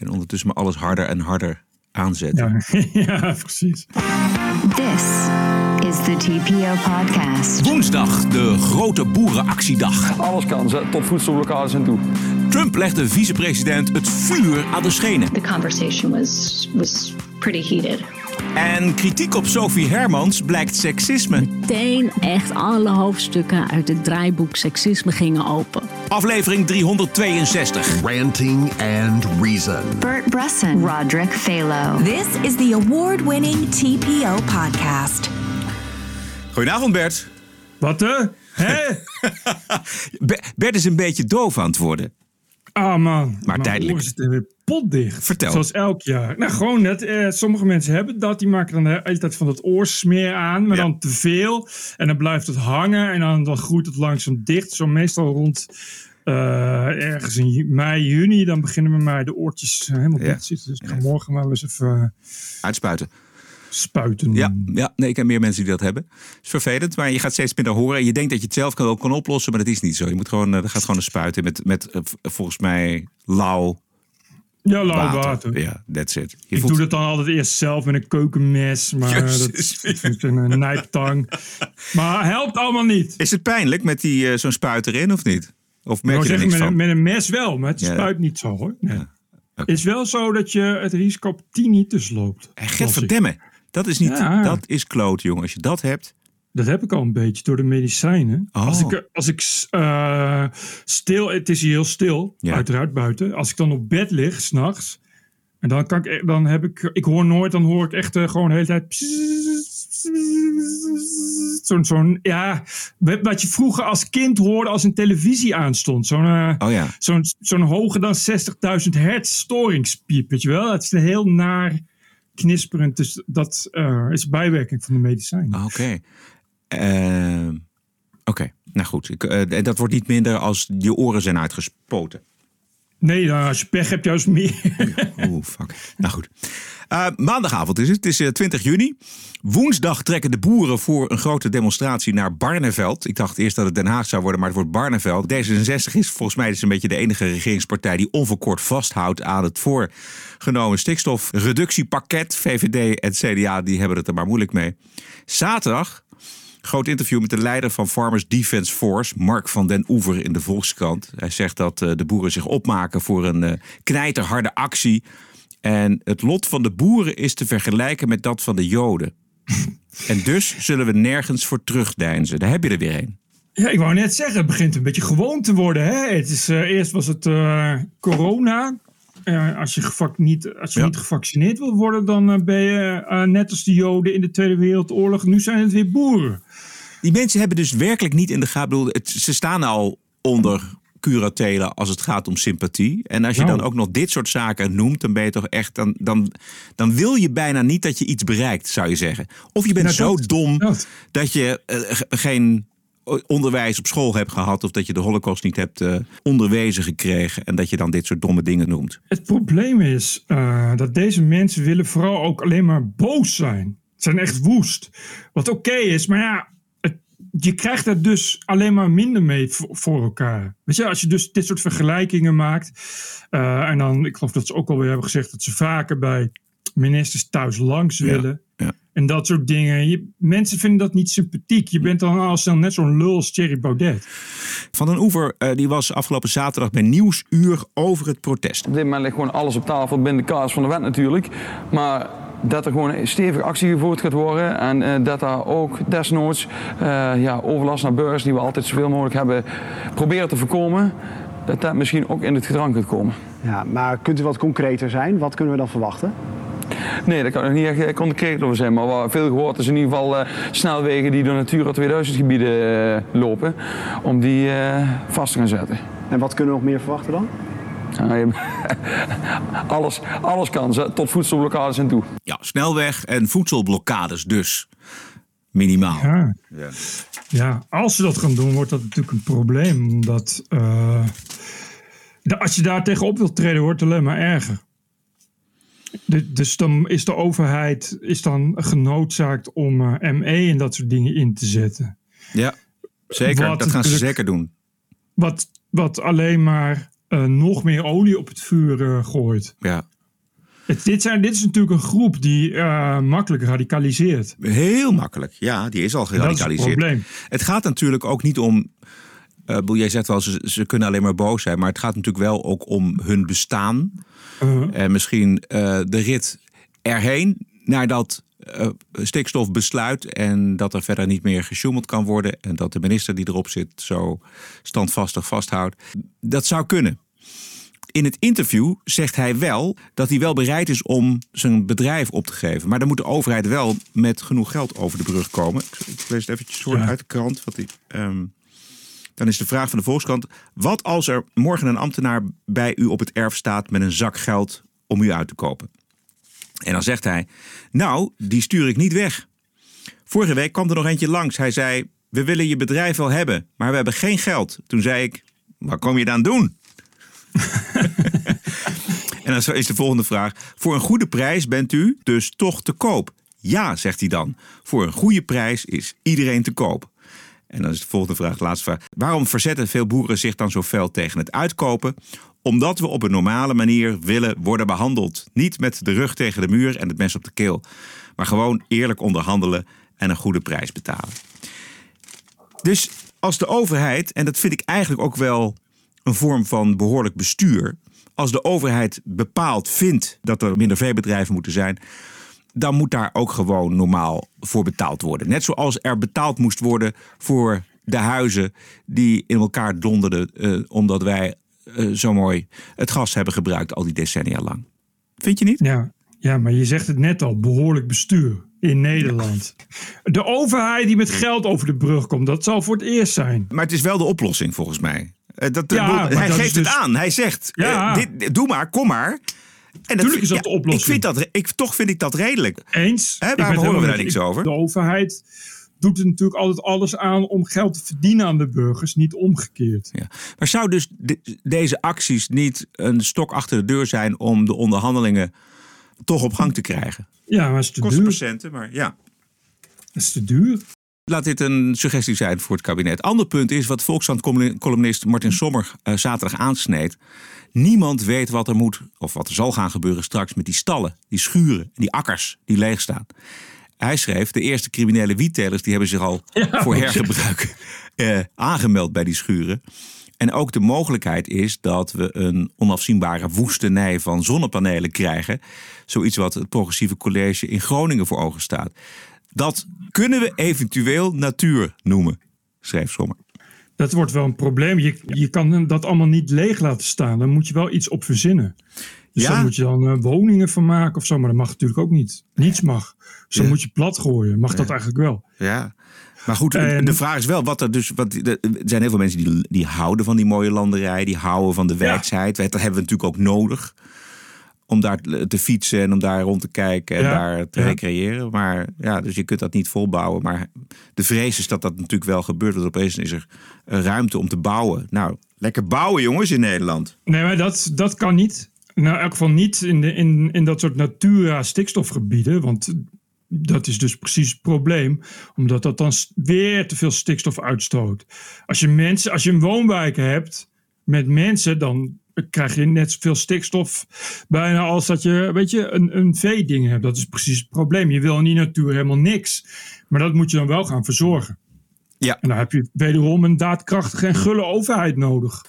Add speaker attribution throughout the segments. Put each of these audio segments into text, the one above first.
Speaker 1: En ondertussen maar alles harder en harder aanzetten.
Speaker 2: Ja, ja, precies.
Speaker 3: This is the TPO podcast.
Speaker 1: Woensdag, de grote boerenactiedag.
Speaker 4: Alles kan, ze- tot voedselblokkades en toe.
Speaker 1: Trump legde vicepresident het vuur aan de schenen.
Speaker 5: the conversation was was pretty heated.
Speaker 1: En kritiek op Sophie Hermans blijkt seksisme.
Speaker 6: meteen echt alle hoofdstukken uit het draaiboek seksisme gingen open.
Speaker 1: Aflevering 362.
Speaker 7: Ranting and Reason.
Speaker 3: Bert Bresson, Roderick Phalo.
Speaker 8: This is the award winning TPO podcast.
Speaker 1: Goedenavond Bert.
Speaker 2: Wat hè?
Speaker 1: Be- Bert is een beetje doof aan het worden.
Speaker 2: Ah man. Mijn
Speaker 1: tijdelijk.
Speaker 2: oren zitten weer potdicht.
Speaker 1: Vertel.
Speaker 2: Zoals elk jaar. Nou gewoon net. Eh, sommige mensen hebben dat. Die maken dan de hele tijd van dat oorsmeer aan. Maar
Speaker 1: Ja.
Speaker 2: dan te veel. En dan blijft het hangen. En dan, dan groeit het langzaam dicht. Zo meestal rond eh, ergens in mei, juni. Dan beginnen bij mij de oortjes helemaal
Speaker 1: Ja.
Speaker 2: dicht te zitten. Dus ik ga morgen maar eens even eh,
Speaker 1: Uitspuiten.
Speaker 2: Spuiten.
Speaker 1: Ja, ja, nee, ik ken meer mensen die dat hebben. Het is vervelend, maar je gaat steeds minder horen. En je denkt dat je het zelf kan, kan oplossen, maar dat is niet zo. Je moet gewoon, eh, er gaat gewoon een spuit in met, met eh, volgens mij lauw
Speaker 2: Ja, lauw
Speaker 1: water. Ja, that's it. Je
Speaker 2: Ik
Speaker 1: voelt-
Speaker 2: doe dat dan altijd eerst zelf met een keukenmes. Maar dat
Speaker 1: Jezus.
Speaker 2: het een nijptang. Maar helpt allemaal niet.
Speaker 1: Is het pijnlijk met die, eh, zo'n spuit erin of niet? Of merk
Speaker 2: wou
Speaker 1: je er niks
Speaker 2: met,
Speaker 1: van?
Speaker 2: een, met een mes wel, maar het
Speaker 1: Ja.
Speaker 2: spuit niet zo hoor. Nee. Het is wel zo dat je het risico op tinnitus loopt.
Speaker 1: En
Speaker 2: Las ik.
Speaker 1: Dat is niet,
Speaker 2: Ja.
Speaker 1: dat is kloot, jongen. Als je dat hebt.
Speaker 2: Dat heb ik al een beetje door de medicijnen.
Speaker 1: Oh.
Speaker 2: Als ik, als ik eh, stil, het is hier heel stil,
Speaker 1: Ja.
Speaker 2: uiteraard buiten. Als ik dan op bed lig, s'nachts, en dan kan ik, e- dan heb ik, ik hoor nooit, dan hoor ik echt eh, gewoon de hele tijd. Zo'n, zo'n, ja, wat je vroeger als kind hoorde als een televisie aanstond. Zo'n, eh,
Speaker 1: Oh ja.
Speaker 2: zo'n, zo'n hoger dan 60.000 hertz storingspiep, weet je wel? Het is een heel naar knisperend. Dus dat eh, is bijwerking van de medicijnen.
Speaker 1: Ah, Oké. Ehm, Oké, nou goed. Ik, eh, dat wordt niet minder als je oren zijn uitgespoten.
Speaker 2: Nee, als je pech hebt, juist meer.
Speaker 1: Oeh, fuck. Nou goed. Eh, maandagavond is het. Het is eh, 20 juni. Woensdag trekken de boeren voor een grote demonstratie naar Barneveld. Ik dacht eerst dat het Den Haag zou worden, maar het wordt Barneveld. D66 is volgens mij dus een beetje de enige regeringspartij die onverkort vasthoudt aan het voorgenomen stikstofreductiepakket. VVD en CDA die hebben het er maar moeilijk mee. Zaterdag Groot interview met de leider van Farmers Defence Force, Mark van den Oever in de Volkskrant. Hij zegt dat eh, de boeren zich opmaken voor een eh, knijterharde actie. En het lot van de boeren is te vergelijken met dat van de Joden. en dus zullen we nergens voor terugdeinzen. Daar heb je er weer een.
Speaker 2: Ja, ik wou net zeggen, het begint een beetje gewoon te worden. Hè? Het is, eh, eerst was het corona. Eh, als je, niet, als je
Speaker 1: Ja.
Speaker 2: niet gevaccineerd wil worden, dan eh, ben je eh, net als de Joden in de Tweede Wereldoorlog. Nu zijn het weer boeren.
Speaker 1: Die mensen hebben dus werkelijk niet in de gaten. Ze staan al onder curatelen als het gaat om sympathie. En als je
Speaker 2: Nou.
Speaker 1: dan ook nog dit soort zaken noemt, dan ben je toch echt. Dan, dan, dan wil je bijna niet dat je iets bereikt, zou je zeggen. Of je bent
Speaker 2: Nou,
Speaker 1: zo
Speaker 2: dat-
Speaker 1: dom
Speaker 2: dat.
Speaker 1: dat je ge- geen onderwijs op school hebt gehad. Of dat je de holocaust niet hebt eh, onderwezen gekregen. En dat je dan dit soort domme dingen noemt.
Speaker 2: Het probleem is eh, dat deze mensen willen vooral ook alleen maar boos zijn. Ze zijn echt woest. Wat oké is, maar ja, je krijgt er dus alleen maar minder mee voor, voor elkaar. Weet je, als je dus dit soort vergelijkingen maakt. eh, en dan, ik geloof dat ze ook alweer hebben gezegd dat ze vaker bij ministers thuis langs willen.
Speaker 1: ja.
Speaker 2: En dat soort dingen. Je, mensen vinden dat niet sympathiek. Je bent dan al snel net zo'n lul als Thierry Baudet.
Speaker 1: Van den Oever eh, die was afgelopen zaterdag bij Nieuwsuur over het protest.
Speaker 4: Op dit moment ligt gewoon alles op tafel binnen de kaders van de wet natuurlijk. Maar dat er gewoon een stevige actie gevoerd gaat worden. En eh, dat daar ook desnoods eh, ja, overlast naar burgers, die we altijd zoveel mogelijk hebben, proberen te voorkomen. Dat dat misschien ook in het gedrang gaat komen.
Speaker 9: Ja, maar kunt u wat concreter zijn? Wat kunnen we dan verwachten?
Speaker 4: Nee, daar kan ik niet echt eh, concreet over zijn. Maar wat veel gehoord is in ieder geval eh, snelwegen die door Natura 2000 gebieden eh, lopen. Om die eh, vast te gaan zetten.
Speaker 9: En wat kunnen we nog meer verwachten dan?
Speaker 4: Ja, alles, alles kan, ze- tot voedselblokkades en toe.
Speaker 1: Ja, snelweg en voedselblokkades dus. Minimaal.
Speaker 2: Ja. Ja, als ze dat gaan doen, wordt dat natuurlijk een probleem. Omdat eh, de- als je daar tegenop wilt treden, wordt het alleen maar erger. De- dus dan is de overheid is dan genoodzaakt om eh, ME en dat soort dingen in te zetten.
Speaker 1: Ja, zeker.
Speaker 2: Wat
Speaker 1: dat gaan ze zeker doen.
Speaker 2: Wat, wat alleen maar eh, nog meer olie op het vuur eh, gooit.
Speaker 1: Ja.
Speaker 2: Het, dit, zijn, dit is natuurlijk een groep die makkelijk radicaliseert.
Speaker 1: Heel makkelijk. Ja, die is al
Speaker 2: dat is het
Speaker 1: geradicaliseerd.
Speaker 2: probleem.
Speaker 1: Het gaat natuurlijk ook niet om. Eh bedoel, jij zegt wel, ze, ze kunnen alleen maar boos zijn. Maar het gaat natuurlijk wel ook om hun bestaan.
Speaker 2: Uh,
Speaker 1: En misschien eh, de rit erheen naar dat eh, stikstofbesluit. En dat er verder niet meer gesjoemeld kan worden. En dat de minister die erop zit zo standvastig vasthoudt. Dat zou kunnen. In het interview zegt hij wel dat hij wel bereid is om zijn bedrijf op te geven. Maar dan moet de overheid wel met genoeg geld over de brug komen. Ik, lees het eventjes voor
Speaker 2: Ja.
Speaker 1: uit de krant. Wat hij, ehm, dan is de vraag van de Volkskrant. Wat als er morgen een ambtenaar bij u op het erf staat met een zak geld om u uit te kopen? En dan zegt hij, nou, die stuur ik niet weg. Vorige week kwam er nog eentje langs. Hij zei, we willen je bedrijf wel hebben, maar we hebben geen geld. Toen zei ik, wat kom je dan doen? en dan is de volgende vraag. Voor een goede prijs bent u dus toch te koop? Ja, zegt hij dan. Voor een goede prijs is iedereen te koop. En dan is de volgende vraag, de laatste vraag. Waarom verzetten veel boeren zich dan zo fel tegen het uitkopen? Omdat we op een normale manier willen worden behandeld. Niet met de rug tegen de muur en het mes op de keel. Maar gewoon eerlijk onderhandelen en een goede prijs betalen. Dus als de overheid, en dat vind ik eigenlijk ook wel een vorm van behoorlijk bestuur. Als de overheid bepaalt, vindt dat er minder veebedrijven moeten zijn. Dan moet daar ook gewoon normaal voor betaald worden. Net zoals er betaald moest worden voor de huizen die in elkaar donderden. eh, omdat wij eh, zo mooi het gas hebben gebruikt al die decennia lang. Vind je niet?
Speaker 2: ja, ja, maar je zegt het net al, behoorlijk bestuur in Nederland. De overheid die met geld over de brug komt, dat zal voor het eerst zijn.
Speaker 1: Maar het is wel de oplossing volgens mij. Eh, Dat,
Speaker 2: Ja,
Speaker 1: hij geeft het
Speaker 2: dus-
Speaker 1: aan. Hij zegt:
Speaker 2: Ja.
Speaker 1: dit, doe maar, kom maar. En
Speaker 2: Tuurlijk is dat de oplossing.
Speaker 1: Ik vind dat, ik, toch vind ik dat redelijk.
Speaker 2: Eens.
Speaker 1: Waarom horen we daar niks over?
Speaker 2: De overheid doet er natuurlijk altijd alles aan om geld te verdienen aan de burgers, niet omgekeerd.
Speaker 1: Ja. Maar zou dus de- deze acties niet een stok achter de deur zijn om de onderhandelingen toch op gang te krijgen?
Speaker 2: Ja, maar het is te
Speaker 1: Kosten
Speaker 2: duur.
Speaker 1: patiënten, maar ja.
Speaker 2: Het is te duur.
Speaker 1: Laat dit een suggestie zijn voor het kabinet. Ander punt is wat Volkskrant-columnist Martin Sommer eh, zaterdag aansneed. Niemand weet wat er moet, of wat er zal gaan gebeuren straks met die stallen, die schuren, die akkers die leeg staan. Hij schreef, de eerste criminele wiettelers die hebben zich al voor hergebruik eh, aangemeld bij die schuren. En ook de mogelijkheid is dat we een onafzienbare woestenij van zonnepanelen krijgen. Zoiets wat het progressieve college in Groningen voor ogen staat. Dat kunnen we eventueel natuur noemen, schreef Sommer.
Speaker 2: Dat wordt wel een probleem. Je, je kan dat allemaal niet leeg laten staan. Dan moet je wel iets op verzinnen. Dus
Speaker 1: Ja.
Speaker 2: dan moet je dan eh, woningen van maken of zo. Maar dat mag natuurlijk ook niet. Niets mag. Dus dan
Speaker 1: Ja.
Speaker 2: moet je plat gooien. Mag dat eigenlijk wel?
Speaker 1: Ja. Maar goed,
Speaker 2: En-
Speaker 1: de vraag is wel wat er dus. Wat, er zijn heel veel mensen die, die houden van die mooie landerij, die houden van de werkzaamheid. Dat hebben we natuurlijk ook nodig. Om daar te fietsen en om daar rond te kijken en
Speaker 2: Ja,
Speaker 1: daar te
Speaker 2: ja.
Speaker 1: recreëren. Maar ja, dus je kunt dat niet volbouwen. Maar de vrees is dat dat natuurlijk wel gebeurt. Want opeens is er ruimte om te bouwen. Nou, lekker bouwen jongens in Nederland.
Speaker 2: Nee, maar dat, dat kan niet. Nou, in elk geval niet in, de, in, in dat soort natura-stikstofgebieden. Want dat is dus precies het probleem. Omdat dat dan weer te veel stikstof uitstoot. Als je, mensen, als je een woonwijk hebt met mensen, dan krijg je net zoveel stikstof bijna als dat je, weet je, een, een veeding hebt. Dat is precies het probleem. Je wil in die natuur helemaal niks. Maar dat moet je dan wel gaan verzorgen.
Speaker 1: Ja.
Speaker 2: En dan heb je wederom een daadkrachtige en gulle overheid nodig.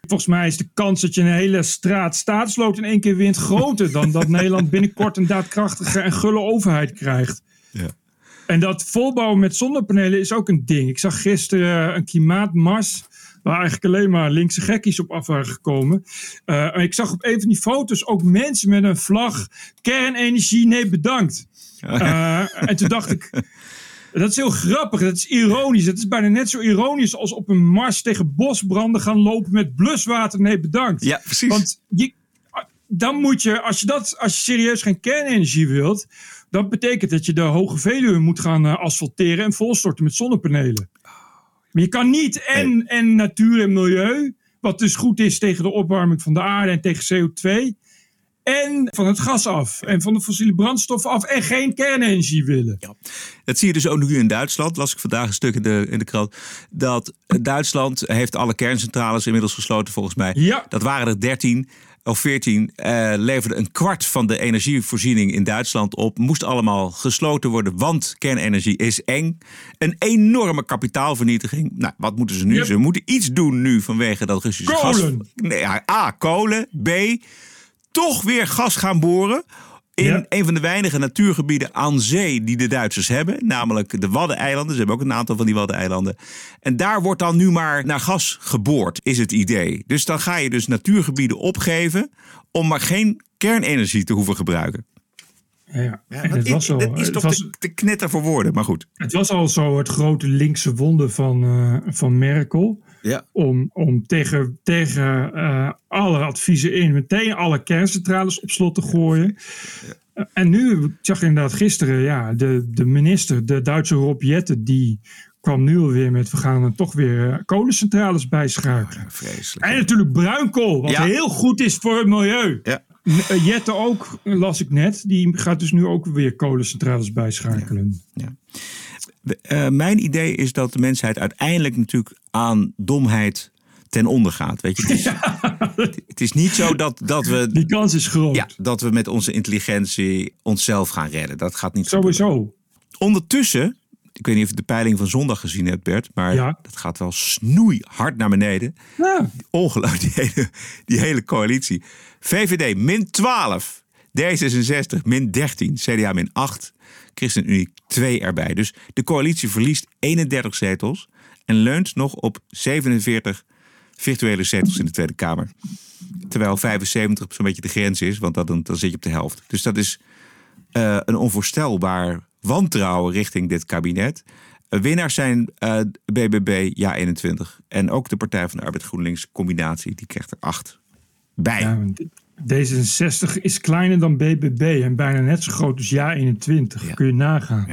Speaker 2: Volgens mij is de kans dat je een hele straat staatslood in één keer wint groter dan dat Nederland binnenkort een daadkrachtige en gulle overheid krijgt.
Speaker 1: Ja.
Speaker 2: En dat volbouwen met zonnepanelen is ook een ding. Ik zag gisteren een klimaatmars waar eigenlijk alleen maar linkse gekkies op af waren gekomen. Eh, ik zag op een van die foto's ook mensen met een vlag kernenergie, nee bedankt. Eh, en toen dacht ik, dat is heel grappig, dat is ironisch. Het is bijna net zo ironisch als op een mars tegen bosbranden gaan lopen met bluswater, nee bedankt.
Speaker 1: Ja, precies.
Speaker 2: Want je, dan moet je, als je, dat, als je serieus geen kernenergie wilt, dat betekent dat je de Hoge Veluwe moet gaan eh, asfalteren en volstorten met zonnepanelen. Maar je kan niet en, en natuur en milieu, wat dus goed is tegen de opwarming van de aarde en tegen CO2, en van het gas af. En van de fossiele brandstoffen af. En geen kernenergie willen.
Speaker 1: Ja. Dat zie je dus ook nu in Duitsland. Las ik vandaag een stuk in de, in de krant. Dat Duitsland heeft alle kerncentrales inmiddels gesloten volgens mij.
Speaker 2: Ja.
Speaker 1: Dat waren er 13 of 14. eh leverde een kwart van de energievoorziening in Duitsland op. Moest allemaal gesloten worden, want kernenergie is eng. Een enorme kapitaalvernietiging. Nou, wat moeten ze nu?
Speaker 2: Yep.
Speaker 1: Ze moeten iets doen nu vanwege dat Russische gas. Nee, A, kolen. B, toch weer gas gaan boren. In
Speaker 2: Ja.
Speaker 1: een van de weinige natuurgebieden aan zee die de Duitsers hebben. Namelijk de Waddeneilanden. Ze hebben ook een aantal van die Waddeneilanden. En daar wordt dan nu maar naar gas geboord, is het idee. Dus dan ga je dus natuurgebieden opgeven om maar geen kernenergie te hoeven gebruiken.
Speaker 2: Ja,
Speaker 1: dat
Speaker 2: het,
Speaker 1: is,
Speaker 2: was al,
Speaker 1: dat is
Speaker 2: het,
Speaker 1: toch
Speaker 2: was,
Speaker 1: te, te knetter voor woorden, maar goed.
Speaker 2: het was al zo het grote linkse wonder van, eh, van Merkel.
Speaker 1: Ja.
Speaker 2: Om, om tegen, tegen eh, alle adviezen in meteen alle kerncentrales op slot te gooien. Eh, En nu, ik zag inderdaad gisteren, ja, de, de minister, de Duitse Rob Jetten, die kwam nu alweer met we gaan er toch weer eh, kolencentrales bijschakelen.
Speaker 1: Vreselijk.
Speaker 2: En natuurlijk bruinkool, wat
Speaker 1: Ja.
Speaker 2: heel goed is voor het milieu.
Speaker 1: Ja.
Speaker 2: Jette ook, las ik net, die gaat dus nu ook weer kolencentrales bijschakelen.
Speaker 1: Eh, mijn idee is dat de mensheid uiteindelijk natuurlijk aan domheid ten onder gaat. Weet je, het, is, het is niet zo dat, dat we.
Speaker 2: Die kans is groot.
Speaker 1: Ja, dat we met onze intelligentie onszelf gaan redden. Dat gaat niet gebeuren.
Speaker 2: Sowieso.
Speaker 1: Ondertussen, ik weet niet of je de peiling van zondag gezien hebt, Bert, maar
Speaker 2: Ja.
Speaker 1: dat gaat wel snoeihard naar beneden.
Speaker 2: Ja.
Speaker 1: Ongelooflijk, die hele, die hele coalitie. VVD min 12, D66 min 13, CDA min 8, ChristenUnie 2 erbij. Dus de coalitie verliest 31 zetels en leunt nog op 47 virtuele zetels in de Tweede Kamer. Terwijl 75 zo'n beetje de grens is, want dan, dan zit je op de helft. Dus dat is eh, een onvoorstelbaar wantrouwen richting dit kabinet. Eh, winnaars zijn eh, BBB, ja 21. En ook de Partij van de Arbeid GroenLinks combinatie, die krijgt er 8 bij.
Speaker 2: D66 is kleiner dan BBB en bijna net zo groot als Ja 21. Kun je nagaan.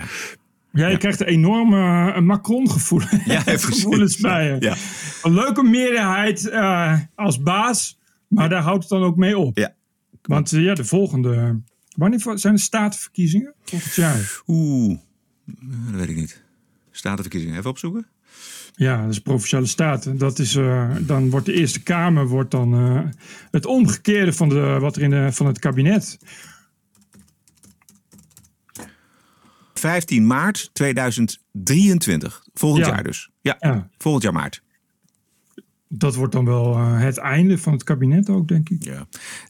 Speaker 2: Ja, je krijgt een enorme eh, Macron-gevoel,
Speaker 1: Ja,
Speaker 2: gevoelens bij je.
Speaker 1: Ja.
Speaker 2: Een leuke meerderheid eh, als baas, maar daar houdt het dan ook mee op.
Speaker 1: Ja.
Speaker 2: Want eh, ja, de volgende... Wanneer zijn de statenverkiezingen? Volgend jaar.
Speaker 1: Oeh, dat weet ik niet. Statenverkiezingen even opzoeken.
Speaker 2: Ja, dat is provinciale staten. Dat is, eh, dan wordt de Eerste Kamer wordt dan, eh, het omgekeerde van, de, wat er in de, van het kabinet.
Speaker 1: 15 maart 2023. Volgend
Speaker 2: Ja.
Speaker 1: jaar dus. Ja,
Speaker 2: Ja.
Speaker 1: volgend jaar maart.
Speaker 2: Dat wordt dan wel eh, het einde van het kabinet ook, denk ik.
Speaker 1: Ja.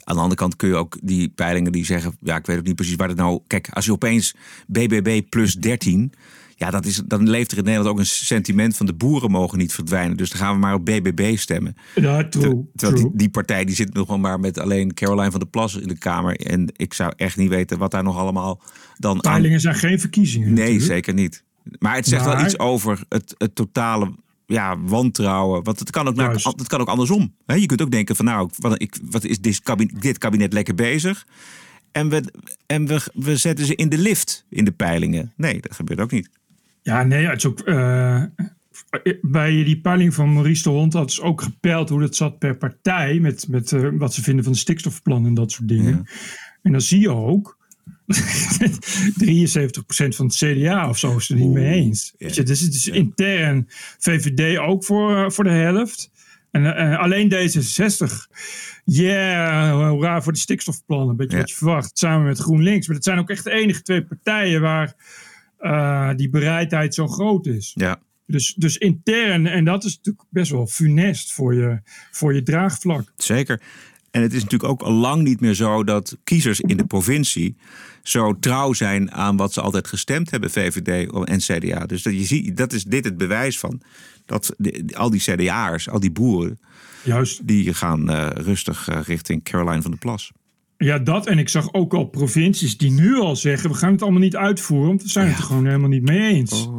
Speaker 1: Aan de andere kant kun je ook die peilingen die zeggen... ja, ik weet ook niet precies waar het nou... Kijk, als je opeens BBB plus 13... ja, dat is, dan leeft er in Nederland ook een sentiment van... de boeren mogen niet verdwijnen. Dus dan gaan we maar op BBB stemmen.
Speaker 2: Ja, true.
Speaker 1: Ter- terwijl
Speaker 2: true.
Speaker 1: die, die partij die zit nog wel maar met alleen Caroline van der Plas in de Kamer. En ik zou echt niet weten wat daar nog allemaal dan aan...
Speaker 2: Peilingen zijn geen verkiezingen.
Speaker 1: Nee,
Speaker 2: natuurlijk.
Speaker 1: zeker niet. Maar het zegt wel iets over het, het totale ja, wantrouwen. Want het kan ook, naar, het kan ook andersom. Je kunt ook denken van nou, wat, ik, wat is dit kabinet, dit kabinet lekker bezig? En, we, en we, we zetten ze in de lift in de peilingen. Nee, dat gebeurt ook niet.
Speaker 2: Ja, nee, het is ook. eh, bij die peiling van Maurice de Hond had ze ook gepeild hoe dat zat per partij. Met, met eh, wat ze vinden van de stikstofplan en dat soort dingen. En dan zie je ook. 73% van het CDA of zo is er niet mee eens. Weet je, dus het is intern VVD ook voor, eh, voor de helft. En alleen D66. Yeah, hoera voor de stikstofplannen. Beetje
Speaker 1: Ja.
Speaker 2: wat je verwacht. Samen met GroenLinks. Maar het zijn ook echt de enige twee partijen waar eh, die bereidheid zo groot is.
Speaker 1: Ja.
Speaker 2: Dus, dus intern, en dat is natuurlijk best wel funest voor je, voor je draagvlak.
Speaker 1: Zeker. En het is natuurlijk ook al lang niet meer zo dat kiezers in de provincie zo trouw zijn aan wat ze altijd gestemd hebben, VVD en CDA. Dus dat, je ziet, dat is dit het bewijs van. Dat de- al die CDA'ers, al die boeren,
Speaker 2: Juist.
Speaker 1: die gaan eh, rustig eh, richting Caroline van der Plas.
Speaker 2: Ja, dat. En ik zag ook al provincies die nu al zeggen: we gaan het allemaal niet uitvoeren, want we zijn het er gewoon helemaal niet mee eens.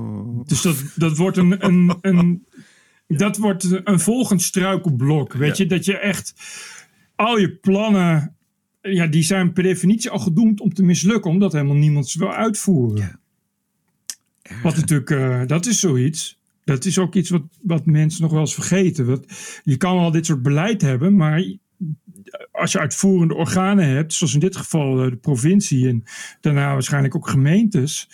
Speaker 2: Dus dat, dat wordt een. een, een dat wordt een volgend struikelblok. Weet je, dat je echt al je plannen. Ja, die zijn per definitie al gedoemd om te mislukken, omdat helemaal niemand ze wil uitvoeren. Wat natuurlijk, eh, dat is zoiets. Dat is ook iets wat, wat mensen nog wel eens vergeten. Want je kan wel dit soort beleid hebben, maar als je uitvoerende organen hebt, zoals in dit geval eh, de provincie en daarna waarschijnlijk ook gemeentes.